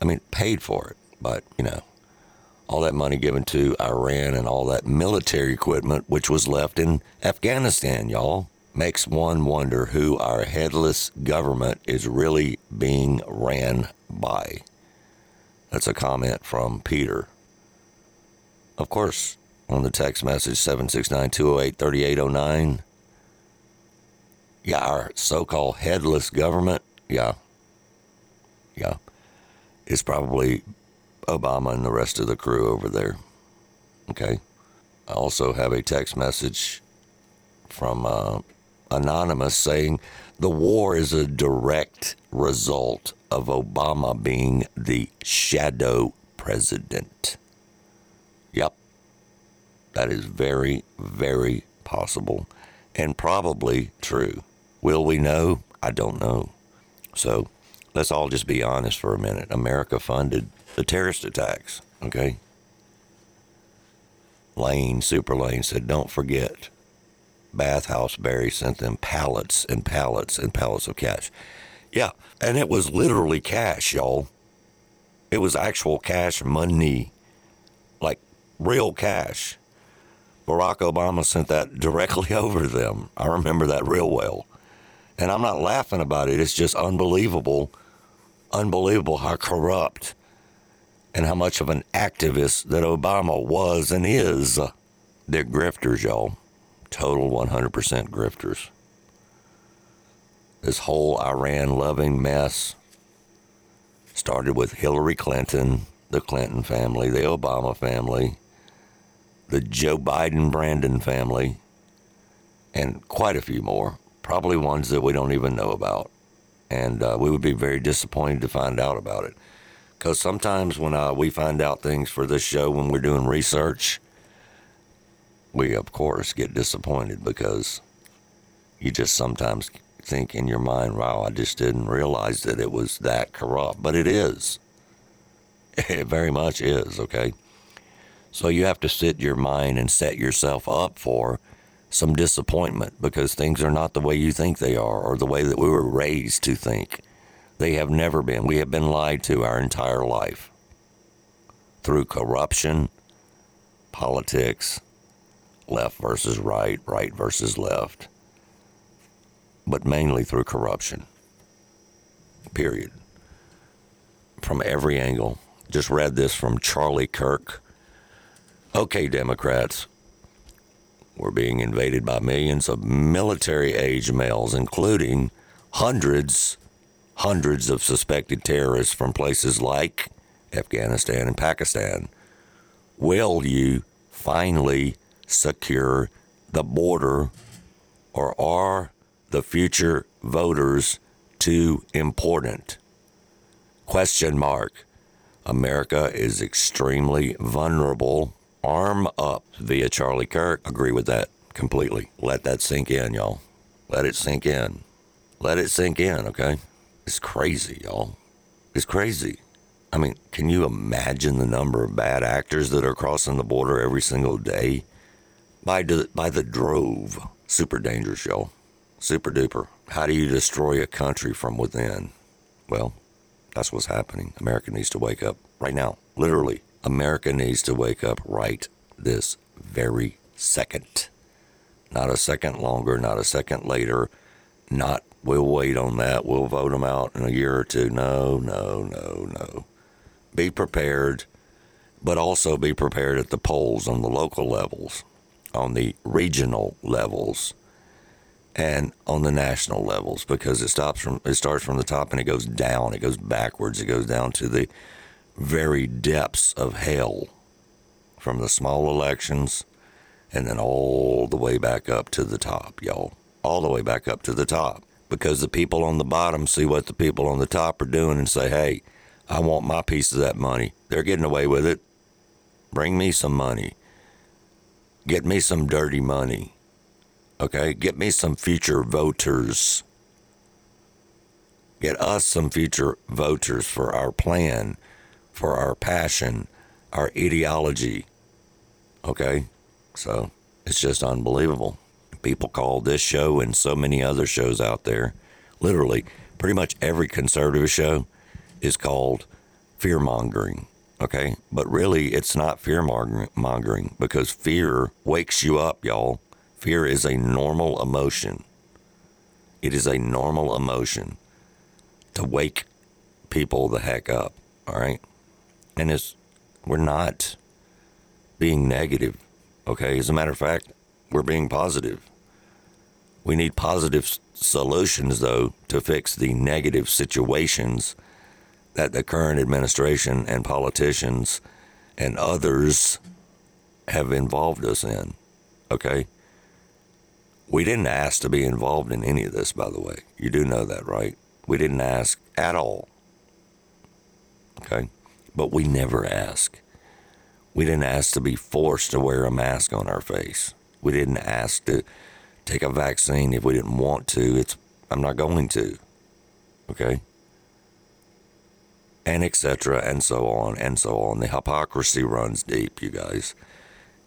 I mean, paid for it, but, you know, all that money given to Iran and all that military equipment, which was left in Afghanistan, y'all makes one wonder who our headless government is really being ran by. That's a comment from Peter. Of course, on the text message 769 208 3809. Yeah, our so called headless government, yeah, yeah, is probably Obama and the rest of the crew over there. Okay. I also have a text message from uh, Anonymous saying the war is a direct result of Obama being the shadow president. Yep. That is very, very possible and probably true. Will we know? I don't know. So let's all just be honest for a minute. America funded the terrorist attacks, okay? Lane, Super Lane said, don't forget, Bathhouse Barry sent them pallets and pallets and pallets of cash. Yeah, and it was literally cash, y'all. It was actual cash money, like real cash. Barack Obama sent that directly over to them. I remember that real well. And I'm not laughing about it. It's just unbelievable, unbelievable how corrupt and how much of an activist that Obama was and is. They're grifters, y'all. Total 100% grifters. This whole Iran loving mess started with Hillary Clinton, the Clinton family, the Obama family, the Joe Biden Brandon family, and quite a few more. Probably ones that we don't even know about. And uh, we would be very disappointed to find out about it. Because sometimes when uh, we find out things for this show, when we're doing research, we, of course, get disappointed because you just sometimes think in your mind, wow, I just didn't realize that it was that corrupt. But it is. It very much is, okay? So you have to sit your mind and set yourself up for some disappointment because things are not the way you think they are or the way that we were raised to think. They have never been. We have been lied to our entire life through corruption, politics, left versus right, right versus left, but mainly through corruption. Period. From every angle. Just read this from Charlie Kirk. Okay, Democrats, we're being invaded by millions of military age males, including hundreds, hundreds of suspected terrorists from places like Afghanistan and Pakistan. Will you finally secure the border, or are the future voters too important? Question mark. America is extremely vulnerable. Arm up via Charlie Kirk. Agree with that completely. Let that sink in, y'all. Let it sink in. Let it sink in, okay? It's crazy, y'all. It's crazy. I mean, can you imagine the number of bad actors that are crossing the border every single day? By the, by the drove. Super dangerous, y'all. Super duper. How do you destroy a country from within? Well, that's what's happening. America needs to wake up right now. Literally. America needs to wake up right this very second. Not a second longer, not a second later, not we'll wait on that, we'll vote them out in a year or two. No, no, no, no. Be prepared, but also be prepared at the polls on the local levels, on the regional levels, and on the national levels because it stops from it starts from the top and it goes down, it goes backwards, it goes down to the very depths of hell from the small elections and then all the way back up to the top, y'all. All the way back up to the top. Because the people on the bottom see what the people on the top are doing and say, hey, I want my piece of that money. They're getting away with it. Bring me some money. Get me some dirty money. Okay? Get me some future voters. Get us some future voters for our plan for our passion, our ideology. Okay? So it's just unbelievable. People call this show and so many other shows out there, literally, pretty much every conservative show is called fear mongering. Okay? But really, it's not fear mongering because fear wakes you up, y'all. Fear is a normal emotion. It is a normal emotion to wake people the heck up. All right? And it's we're not being negative. Okay, as a matter of fact, we're being positive. We need positive solutions, though, to fix the negative situations that the current administration and politicians and others have involved us in. Okay? We didn't ask to be involved in any of this, by the way. You do know that, right? We didn't ask at all. Okay? But we never ask. We didn't ask to be forced to wear a mask on our face. We didn't ask to take a vaccine if we didn't want to. It's I'm not going to. Okay? And etc. and so on and so on. The hypocrisy runs deep, you guys.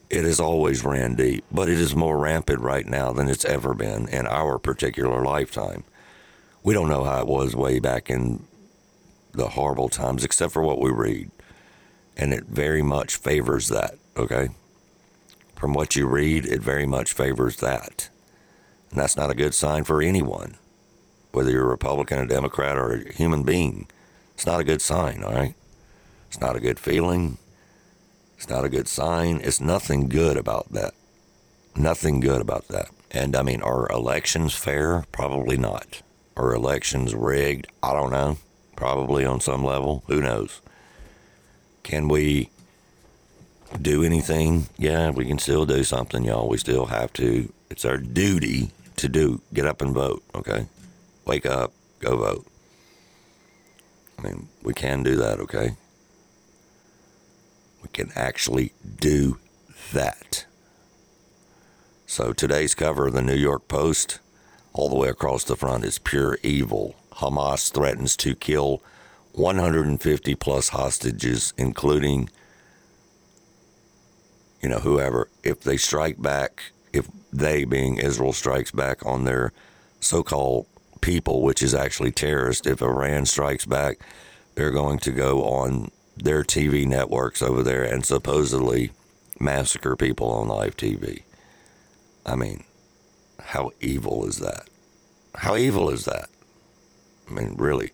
It has always ran deep, but it is more rampant right now than it's ever been in our particular lifetime. We don't know how it was way back in the horrible times, except for what we read. And it very much favors that, okay? From what you read, it very much favors that. And that's not a good sign for anyone, whether you're a Republican, a Democrat, or a human being. It's not a good sign, all right? It's not a good feeling. It's not a good sign. It's nothing good about that. Nothing good about that. And I mean, are elections fair? Probably not. Are elections rigged? I don't know. Probably on some level. Who knows? Can we do anything? Yeah, we can still do something, y'all. We still have to. It's our duty to do. Get up and vote, okay? Wake up, go vote. I mean, we can do that, okay? We can actually do that. So today's cover of the New York Post, all the way across the front, is pure evil. Hamas threatens to kill 150 plus hostages, including, you know, whoever. If they strike back, if they, being Israel, strikes back on their so called people, which is actually terrorists, if Iran strikes back, they're going to go on their TV networks over there and supposedly massacre people on live TV. I mean, how evil is that? How evil is that? I mean, really,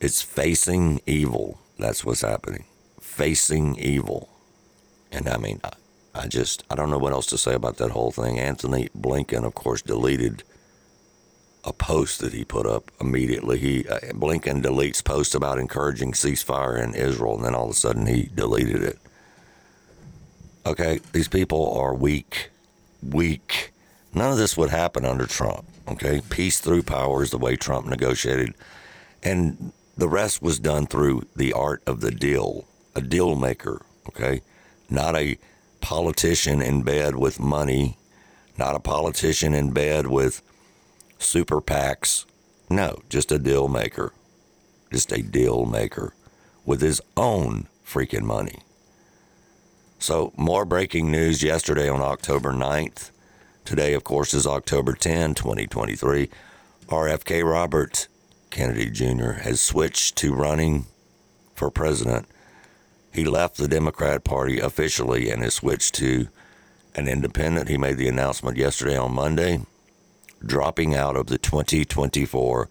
it's facing evil. That's what's happening. Facing evil. And I mean, I, I just, I don't know what else to say about that whole thing. Antony Blinken, of course, deleted a post that he put up immediately. He uh, Blinken deletes posts about encouraging ceasefire in Israel, and then all of a sudden he deleted it. Okay, these people are weak, weak. None of this would happen under Trump. Okay, peace through power is the way Trump negotiated, and the rest was done through the art of the deal, a deal maker. Okay, not a politician in bed with money, not a politician in bed with super PACs. No, just a deal maker. Just a deal maker with his own freaking money. So, more breaking news yesterday on October 9th. Today, of course, is October 10, 2023. RFK Robert Kennedy Jr. has switched to running for president. He left the Democrat Party officially and has switched to an independent. He made the announcement yesterday on Monday dropping out of the 2024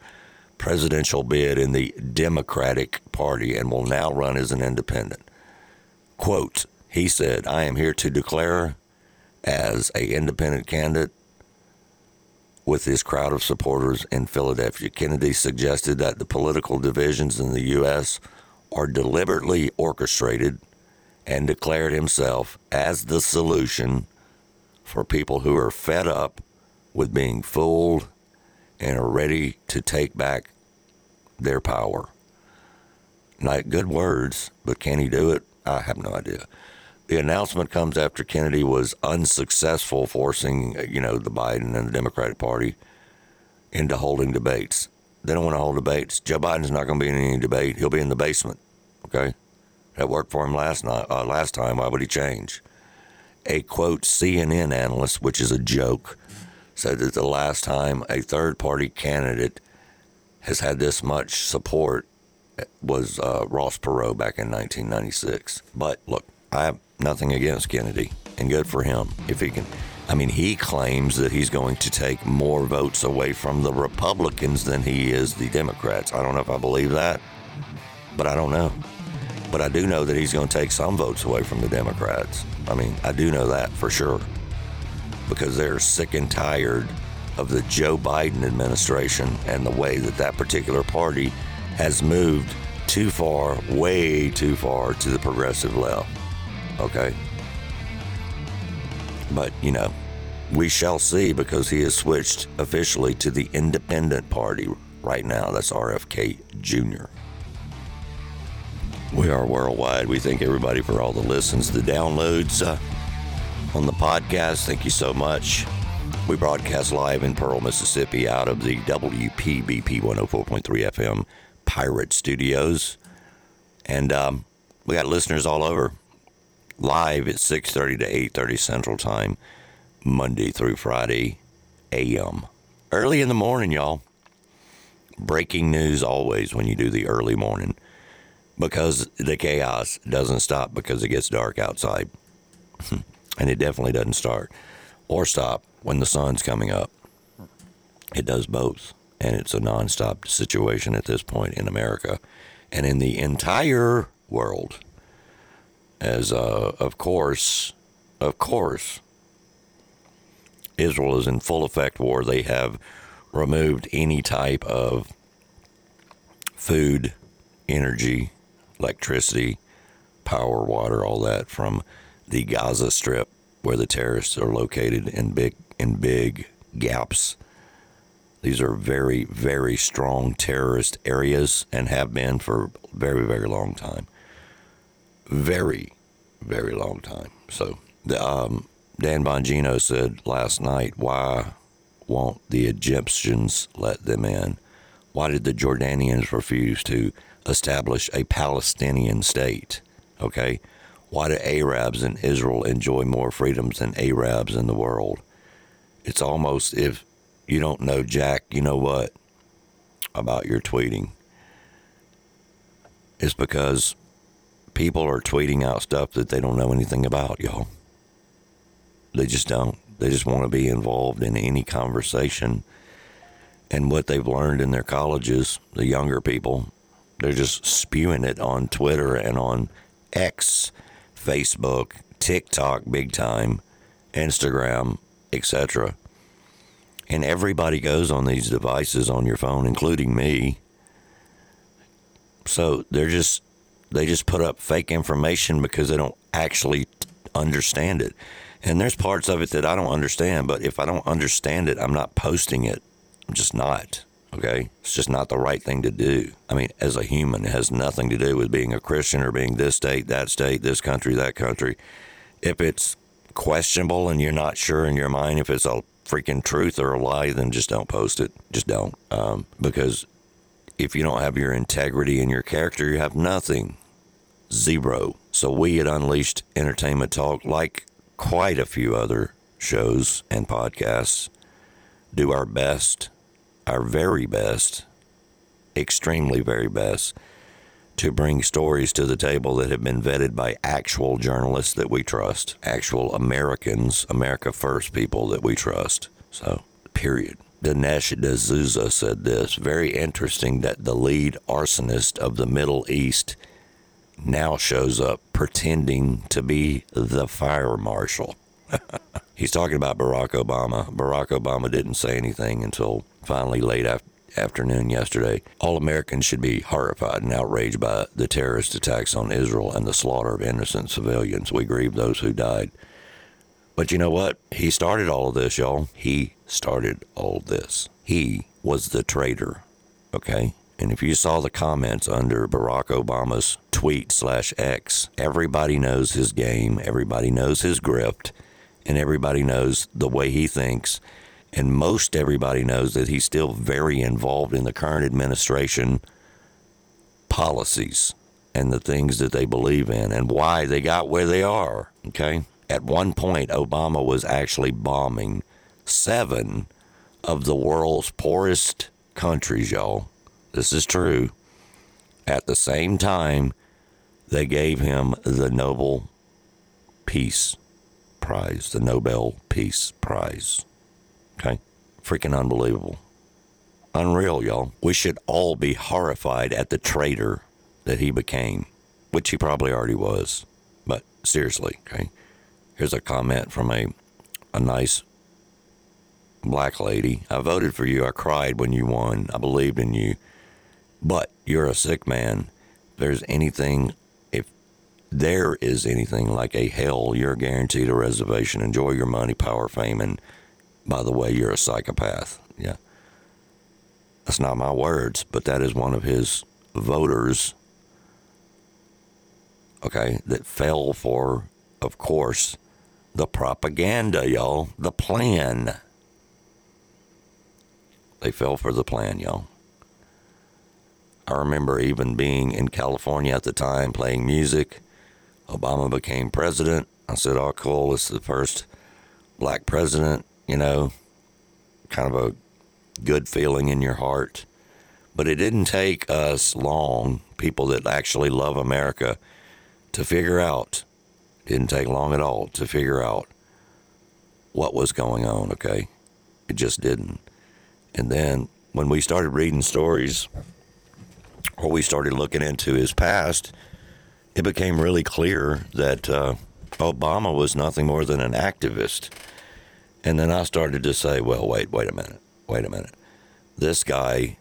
presidential bid in the Democratic Party and will now run as an independent. Quote, he said, I am here to declare as a independent candidate with his crowd of supporters in Philadelphia. Kennedy suggested that the political divisions in the U.S. are deliberately orchestrated and declared himself as the solution for people who are fed up with being fooled and are ready to take back their power. Like good words, but can he do it? I have no idea. The announcement comes after Kennedy was unsuccessful forcing, you know, the Biden and the Democratic Party into holding debates. They don't want to hold debates. Joe Biden's not going to be in any debate. He'll be in the basement. Okay, that worked for him last night. Uh, last time, why would he change? A quote CNN analyst, which is a joke, said that the last time a third party candidate has had this much support was uh, Ross Perot back in 1996. But look, I nothing against Kennedy, and good for him if he can. I mean, he claims that he's going to take more votes away from the Republicans than he is the Democrats. I don't know if I believe that, but I don't know. But I do know that he's going to take some votes away from the Democrats. I mean, I do know that for sure because they're sick and tired of the Joe Biden administration and the way that that particular party has moved too far, way too far to the progressive left. Okay? But, you know, we shall see because he has switched officially to the independent party right now. That's RFK Jr. We are worldwide. We thank everybody for all the listens, the downloads uh, on the podcast. Thank you so much. We broadcast live in Pearl, Mississippi out of the WPBP 104.3 FM Pirate Studios. And um, we got listeners all over live at 6.30 to 8.30 Central Time, Monday through Friday, AM. Early in the morning, y'all. Breaking news always when you do the early morning because the chaos doesn't stop because it gets dark outside. and it definitely doesn't start or stop when the sun's coming up. It does both. And it's a nonstop situation at this point in America and in the entire world. As, uh, of course, of course, Israel is in full effect war. They have removed any type of food, energy, electricity, power, water, all that from the Gaza Strip where the terrorists are located in big in big gaps. These are very, very strong terrorist areas and have been for a very, very long time. Very, very long time. So, the, um, Dan Bongino said last night, why won't the Egyptians let them in? Why did the Jordanians refuse to establish a Palestinian state? Okay. Why do Arabs in Israel enjoy more freedoms than Arabs in the world? It's almost if you don't know Jack, you know what about your tweeting. It's because people are tweeting out stuff that they don't know anything about, y'all. They just don't. They just want to be involved in any conversation. And what they've learned in their colleges, the younger people, they're just spewing it on Twitter and on X, Facebook, TikTok, big time, Instagram, etc. And everybody goes on these devices on your phone, including me. So they're just they just put up fake information because they don't actually understand it. And there's parts of it that I don't understand, but if I don't understand it, I'm not posting it. I'm just not. Okay? It's just not the right thing to do. I mean, as a human, it has nothing to do with being a Christian or being this state, that state, this country, that country. If it's questionable and you're not sure in your mind if it's a freaking truth or a lie, then just don't post it. Just don't. Um, because if you don't have your integrity and your character, you have nothing. Zero. So we at Unleashed Entertainment Talk, like quite a few other shows and podcasts, do our best, our very best, extremely very best, to bring stories to the table that have been vetted by actual journalists that we trust, actual Americans, America First people that we trust. So, period. Dinesh D'Souza said this very interesting that the lead arsonist of the Middle East now shows up pretending to be the fire marshal. He's talking about Barack Obama. Barack Obama didn't say anything until finally late af- afternoon yesterday. All Americans should be horrified and outraged by the terrorist attacks on Israel and the slaughter of innocent civilians. We grieve those who died. But you know what? He started all of this, y'all. He started all this. He was the traitor. Okay? And if you saw the comments under Barack Obama's tweet slash X, everybody knows his game, everybody knows his grift, and everybody knows the way he thinks. And most everybody knows that he's still very involved in the current administration policies and the things that they believe in and why they got where they are. Okay. At one point, Obama was actually bombing seven of the world's poorest countries, y'all. This is true. At the same time, they gave him the Nobel Peace Prize, the Nobel Peace Prize. Okay? Freaking unbelievable. Unreal, y'all. We should all be horrified at the traitor that he became, which he probably already was. But seriously, okay? Here's a comment from a, a nice black lady. I voted for you. I cried when you won. I believed in you. But you're a sick man. If there's anything, if there is anything like a hell, you're guaranteed a reservation. Enjoy your money, power, fame, and by the way, you're a psychopath. Yeah. That's not my words, but that is one of his voters okay, that fell for, of course, the propaganda, y'all, the plan. They fell for the plan, y'all. I remember even being in California at the time playing music. Obama became president. I said, oh, cool, it's the first black president, you know, kind of a good feeling in your heart. But it didn't take us long, people that actually love America, to figure out, didn't take long at all to figure out what was going on, okay? It just didn't. And then when we started reading stories or we started looking into his past, it became really clear that uh, Obama was nothing more than an activist. And then I started to say, well, wait, wait a minute, wait a minute. This guy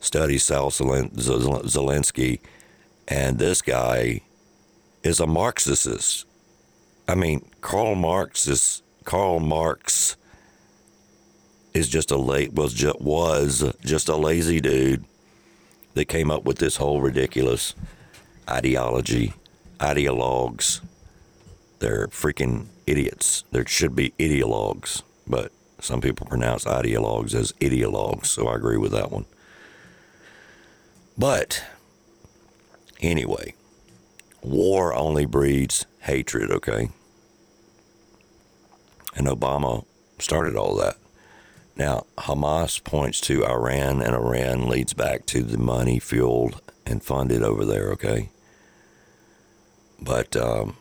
studies Saul Alinsky, and this guy is a Marxist. I mean, Karl Marx is Karl Marx is just a late was just was just a lazy dude that came up with this whole ridiculous ideology, ideologues. They're freaking idiots. There should be ideologues, but some people pronounce ideologues as ideologues, so I agree with that one. But anyway, war only breeds hatred, okay? And Obama started all that. Now, Hamas points to Iran, and Iran leads back to the money fueled and funded over there, okay? But um,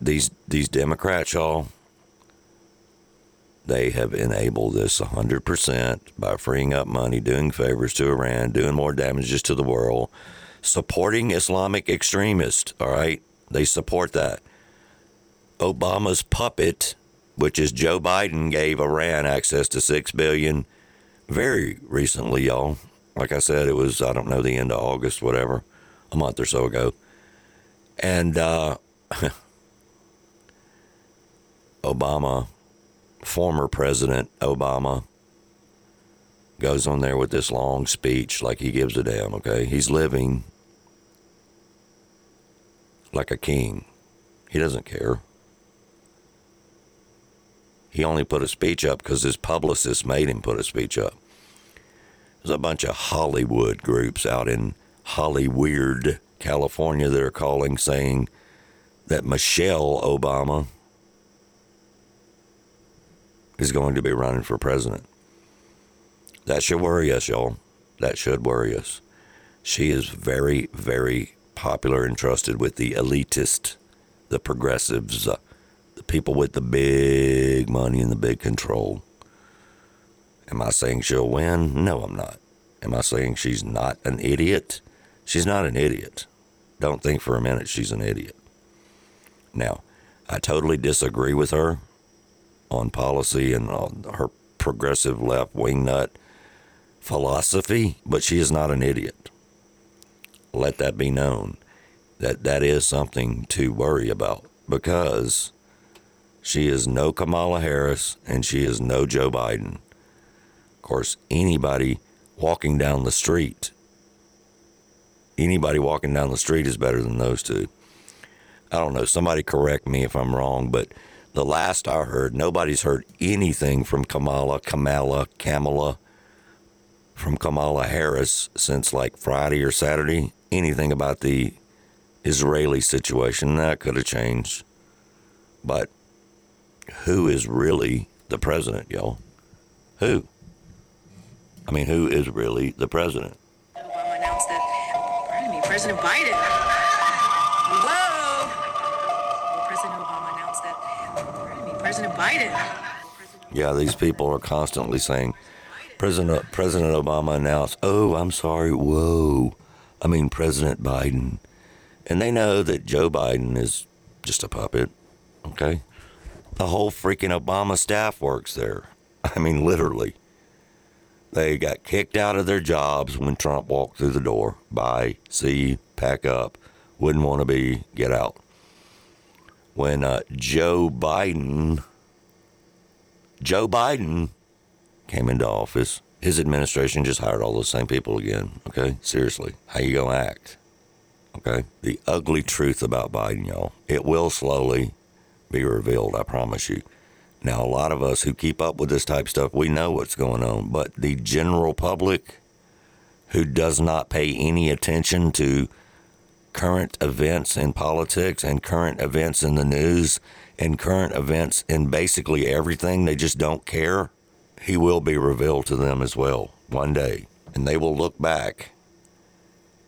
these these Democrats, y'all, they have enabled this 100% by freeing up money, doing favors to Iran, doing more damages to the world, supporting Islamic extremists, all right? They support that. Obama's puppet which is Joe Biden gave Iran access to six billion very recently, y'all. Like I said, it was I don't know the end of August, whatever, a month or so ago, and uh, Obama, former President Obama, goes on there with this long speech like he gives a damn. Okay, he's living like a king. He doesn't care. He only put a speech up because his publicist made him put a speech up. There's a bunch of Hollywood groups out in Hollyweird, California that are calling saying that Michelle Obama is going to be running for president. That should worry us, y'all. That should worry us. She is very, very popular and trusted with the elitist, the progressives, uh, people with the big money and the big control. Am I saying she'll win? No, I'm not. Am I saying she's not an idiot? She's not an idiot. Don't think for a minute she's an idiot. Now, I totally disagree with her on policy and on her progressive left wing nut philosophy, but she is not an idiot. Let that be known that that is something to worry about because she is no Kamala Harris and she is no Joe Biden. Of course, anybody walking down the street, anybody walking down the street is better than those two. I don't know. Somebody correct me if I'm wrong, but the last I heard, nobody's heard anything from Kamala, Kamala, Kamala, from Kamala Harris since like Friday or Saturday. Anything about the Israeli situation that could have changed, but who is really the president, y'all? Who? I mean, who is really the president? Obama announced that, pardon me, President Biden. Whoa! President Obama announced that, pardon me, President Biden. Yeah, these people are constantly saying, President President Obama announced, "Oh, I'm sorry, whoa, I mean President Biden," and they know that Joe Biden is just a puppet. Okay, the whole freaking Obama staff works there. I mean, literally. They got kicked out of their jobs when Trump walked through the door. Bye, see, pack up. Wouldn't want to be, get out. When uh, Joe Biden, Joe Biden came into office, his administration just hired all those same people again. Okay, seriously, how you gonna act? Okay? The ugly truth about Biden, y'all. It will slowly be revealed, I promise you. Now, a lot of us who keep up with this type stuff, we know what's going on, but the general public who does not pay any attention to current events in politics and current events in the news and current events in basically everything, they just don't care. He will be revealed to them as well one day. And they will look back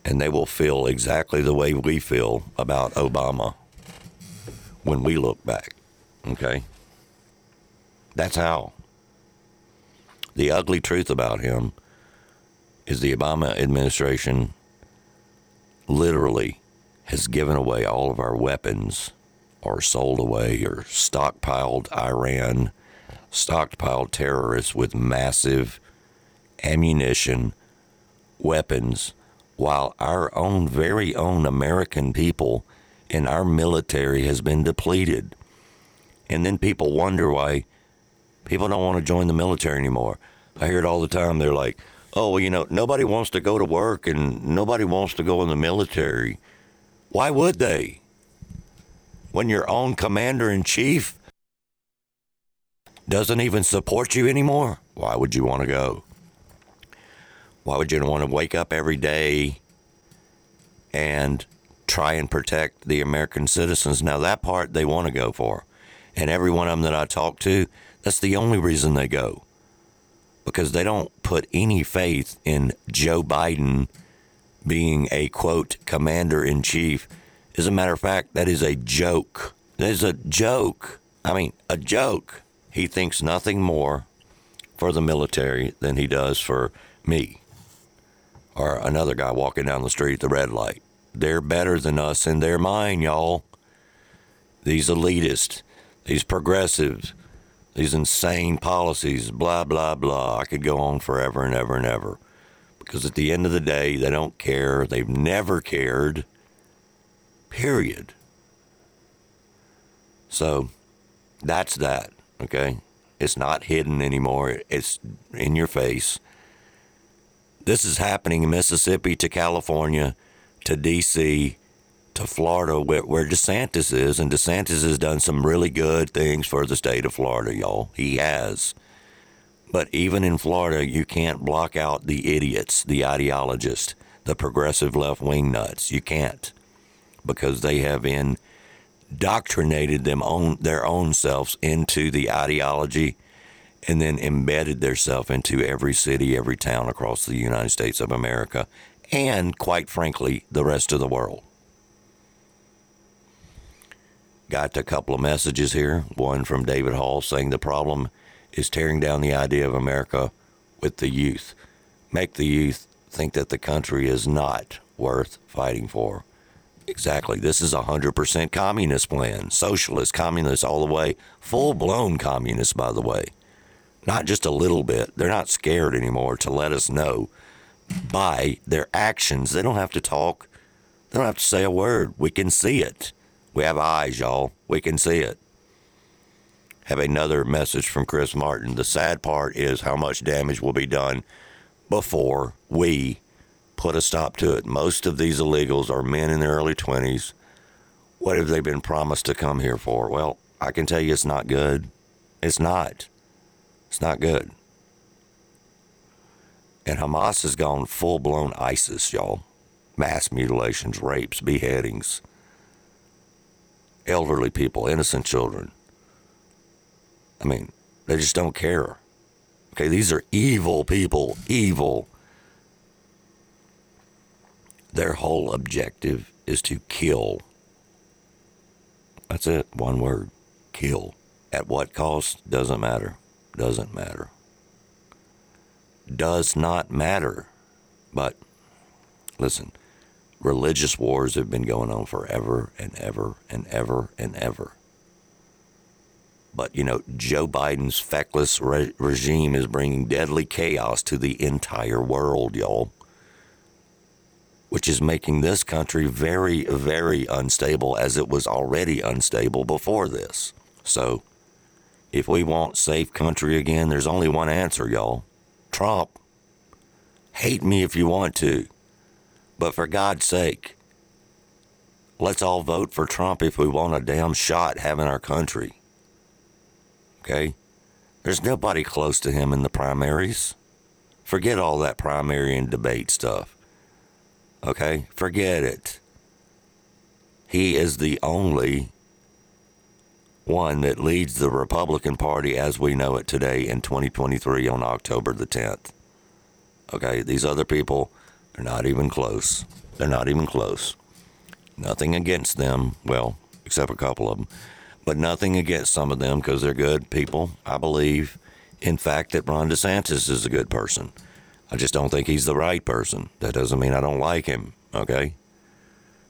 and they will feel exactly the way we feel about Obama when we look back. Okay? That's how. The ugly truth about him is the Obama administration literally has given away all of our weapons or sold away or stockpiled Iran, stockpiled terrorists with massive ammunition, weapons, while our own very own American people and our military has been depleted. And then people wonder why people don't want to join the military anymore. I hear it all the time. They're like, oh, well, you know, nobody wants to go to work and nobody wants to go in the military. Why would they? When your own commander in chief doesn't even support you anymore, why would you want to go? Why would you want to wake up every day and try and protect the American citizens? Now, that part they want to go for. And every one of them that I talk to, that's the only reason they go. Because they don't put any faith in Joe Biden being a quote commander in chief. As a matter of fact, that is a joke. That is a joke. I mean, a joke. He thinks nothing more for the military than he does for me or another guy walking down the street at the red light. They're better than us in their mind, y'all. These elitists, these progressives, these insane policies, blah, blah, blah. I could go on forever and ever and ever. Because at the end of the day, they don't care. They've never cared. Period. So that's that, okay? It's not hidden anymore. It's in your face. This is happening in Mississippi to California to D.C. to Florida, where, where DeSantis is. And DeSantis has done some really good things for the state of Florida, y'all. He has. But even in Florida, you can't block out the idiots, the ideologists, the progressive left wing nuts. You can't because they have indoctrinated them on their own selves into the ideology and then embedded themselves into every city, every town across the United States of America, and quite frankly, the rest of the world. Got a couple of messages here. One from David Hall saying the problem is tearing down the idea of America with the youth. Make the youth think that the country is not worth fighting for. Exactly. This is a 100% communist plan. Socialist, communist, all the way. Full blown communist, by the way. Not just a little bit. They're not scared anymore to let us know by their actions. They don't have to talk, they don't have to say a word. We can see it. We have eyes, y'all. We can see it. Have another message from Chris Martin. The sad part is how much damage will be done before we put a stop to it. Most of these illegals are men in their early 20s. What have they been promised to come here for? Well, I can tell you it's not good. It's not. It's not good. And Hamas has gone full blown ISIS, y'all. Mass mutilations, rapes, beheadings, elderly people, innocent children. I mean, they just don't care. Okay, these are evil people, evil. Their whole objective is to kill. That's it, one word kill. At what cost? Doesn't matter. Doesn't matter. Does not matter. But listen, religious wars have been going on forever and ever and ever and ever. But, you know, Joe Biden's feckless re- regime is bringing deadly chaos to the entire world, y'all, which is making this country very, very unstable as it was already unstable before this. So, if we want safe country again, there's only one answer, y'all Trump. Hate me if you want to, but for God's sake, let's all vote for Trump if we want a damn shot having our country. Okay? There's nobody close to him in the primaries. Forget all that primary and debate stuff. Okay? Forget it. He is the only one that leads the Republican Party as we know it today in 2023 on October the 10th. Okay? These other people—they're not even close. They're not even close. Nothing against them. Well, except a couple of them. But nothing against some of them because they're good people. I believe, in fact, that Ron DeSantis is a good person. I just don't think he's the right person. That doesn't mean I don't like him. Okay?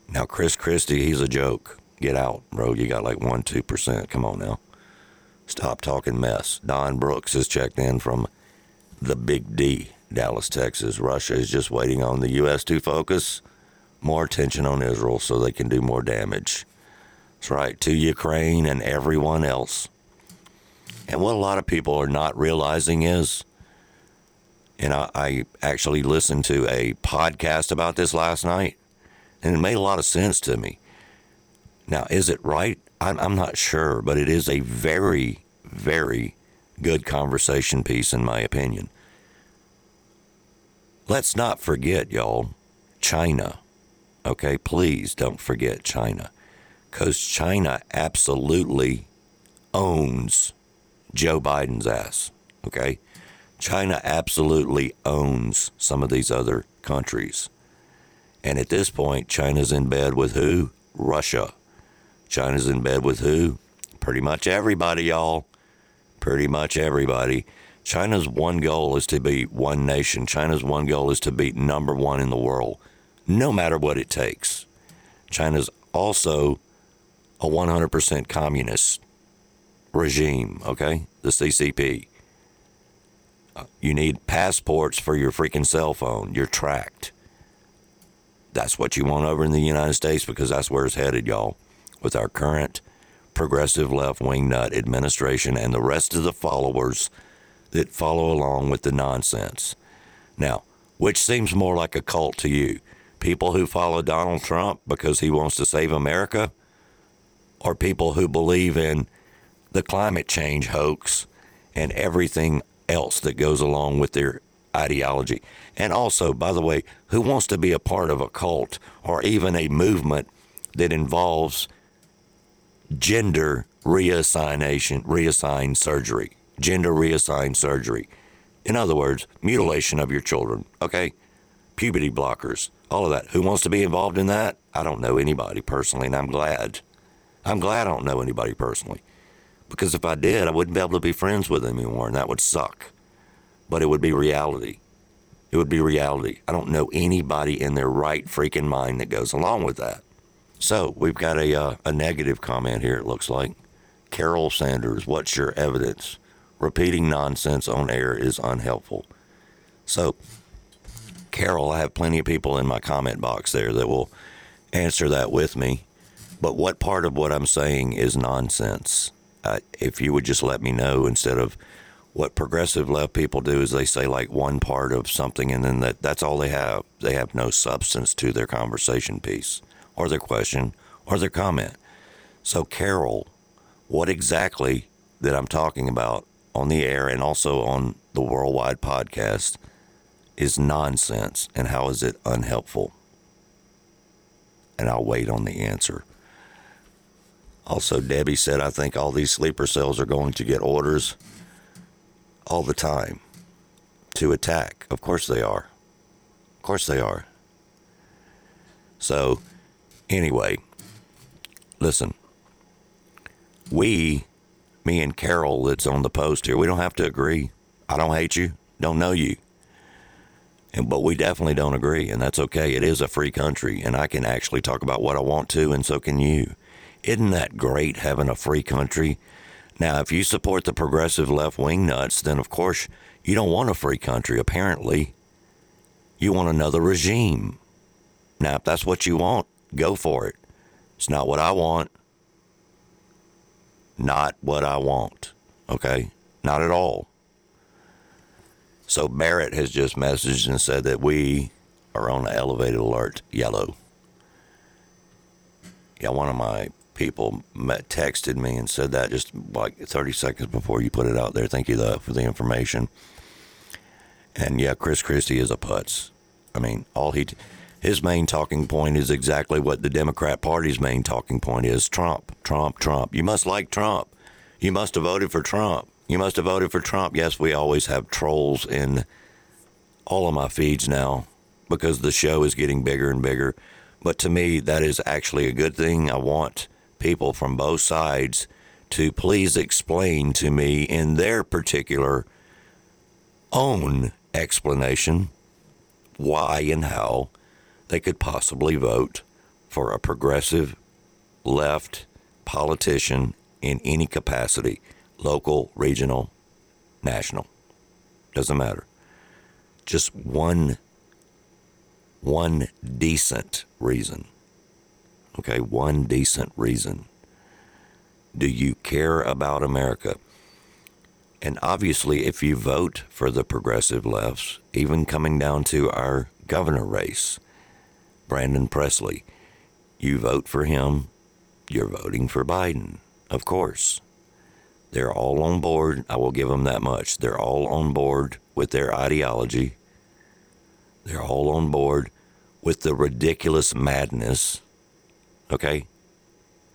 Now, Chris Christie, he's a joke. Get out, bro. You got like 1 2%. Come on now. Stop talking mess. Don Brooks has checked in from the Big D, Dallas, Texas. Russia is just waiting on the U.S. to focus more attention on Israel so they can do more damage. That's right, to Ukraine and everyone else. And what a lot of people are not realizing is, and I, I actually listened to a podcast about this last night, and it made a lot of sense to me. Now, is it right? I'm, I'm not sure, but it is a very, very good conversation piece, in my opinion. Let's not forget, y'all, China. Okay, please don't forget China. Because China absolutely owns Joe Biden's ass. Okay? China absolutely owns some of these other countries. And at this point, China's in bed with who? Russia. China's in bed with who? Pretty much everybody, y'all. Pretty much everybody. China's one goal is to be one nation. China's one goal is to be number one in the world, no matter what it takes. China's also a 100% communist regime, okay? The CCP. Uh, you need passports for your freaking cell phone. You're tracked. That's what you want over in the United States because that's where it's headed, y'all, with our current progressive left wing nut administration and the rest of the followers that follow along with the nonsense. Now, which seems more like a cult to you? People who follow Donald Trump because he wants to save America? Or people who believe in the climate change hoax and everything else that goes along with their ideology? And also, by the way, who wants to be a part of a cult or even a movement that involves gender reassignation, reassigned surgery? gender reassigned surgery. In other words, mutilation of your children, okay? Puberty blockers, all of that. Who wants to be involved in that? I don't know anybody personally, and I'm glad. I'm glad I don't know anybody personally. Because if I did, I wouldn't be able to be friends with them anymore, and that would suck. But it would be reality. It would be reality. I don't know anybody in their right freaking mind that goes along with that. So we've got a, uh, a negative comment here, it looks like. Carol Sanders, what's your evidence? repeating nonsense on air is unhelpful. So, Carol, I have plenty of people in my comment box there that will answer that with me. But what part of what I'm saying is nonsense? Uh, if you would just let me know instead of what progressive left people do is they say like one part of something and then that, that's all they have. They have no substance to their conversation piece or their question or their comment. So, Carol, what exactly that I'm talking about on the air and also on the worldwide podcast is nonsense and how is it unhelpful? And I'll wait on the answer. Also, Debbie said, I think all these sleeper cells are going to get orders all the time to attack. Of course they are. Of course they are. So, anyway, listen, we me and Carol that's on the post here, we don't have to agree. I don't hate you, don't know you. And, but we definitely don't agree, and that's okay. It is a free country, and I can actually talk about what I want to, and so can you. Isn't that great having a free country? Now, if you support the progressive left wing nuts, then of course you don't want a free country, apparently. You want another regime. Now, if that's what you want, go for it. It's not what I want not what I want. Okay? Not at all. So Barrett has just messaged and said that we are on elevated alert yellow. Yeah, one of my people met, texted me and said that just like 30 seconds before you put it out there. Thank you though for the information. And yeah, Chris Christie is a putz. I mean, all he his main talking point is exactly what the Democrat Party's main talking point is: Trump, Trump, Trump. You must like Trump. You must have voted for Trump. You must have voted for Trump. Yes, we always have trolls in all of my feeds now because the show is getting bigger and bigger. But to me, that is actually a good thing. I want people from both sides to please explain to me in their particular own explanation why and how they could possibly vote for a progressive left politician in any capacity local, regional, national. Doesn't matter. Just one one decent reason. Okay, one decent reason. Do you care about America? And obviously, if you vote for the progressive lefts, even coming down to our governor race, Brandon Presley, you vote for him, you're voting for Biden, of course. They're all on board. I will give them that much. They're all on board with their ideology. They're all on board with the ridiculous madness, okay,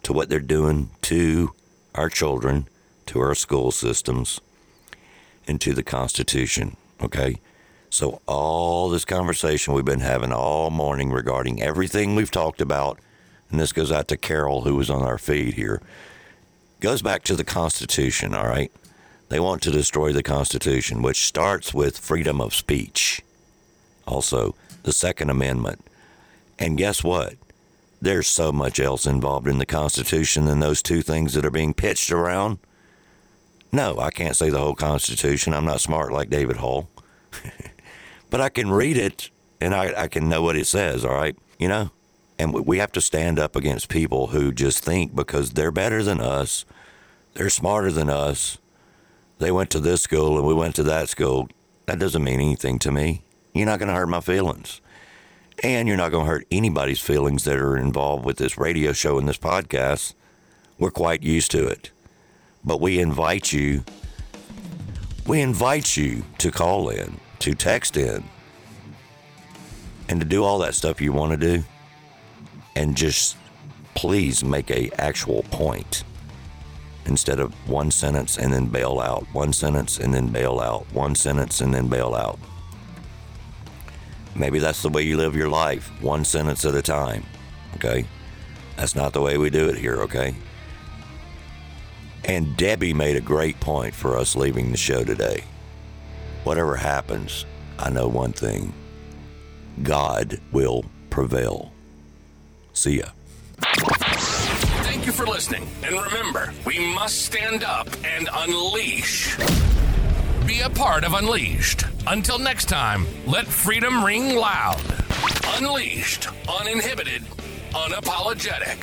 to what they're doing to our children, to our school systems, and to the Constitution, okay? So, all this conversation we've been having all morning regarding everything we've talked about, and this goes out to Carol, who was on our feed here, goes back to the Constitution, all right? They want to destroy the Constitution, which starts with freedom of speech. Also, the Second Amendment. And guess what? There's so much else involved in the Constitution than those two things that are being pitched around. No, I can't say the whole Constitution. I'm not smart like David Hall. but I can read it and I, I can know what it says, all right? You know? And we have to stand up against people who just think because they're better than us, they're smarter than us, they went to this school and we went to that school. That doesn't mean anything to me. You're not going to hurt my feelings. And you're not going to hurt anybody's feelings that are involved with this radio show and this podcast. We're quite used to it. But we invite you, we invite you to call in, to text in, and to do all that stuff you want to do. And just please make a actual point instead of one sentence and then bail out, one sentence and then bail out, one sentence and then bail out. Maybe that's the way you live your life, one sentence at a time. Okay? That's not the way we do it here, okay? And Debbie made a great point for us leaving the show today. Whatever happens, I know one thing God will prevail. See ya. Thank you for listening. And remember, we must stand up and unleash. Be a part of Unleashed. Until next time, let freedom ring loud. Unleashed, uninhibited, unapologetic.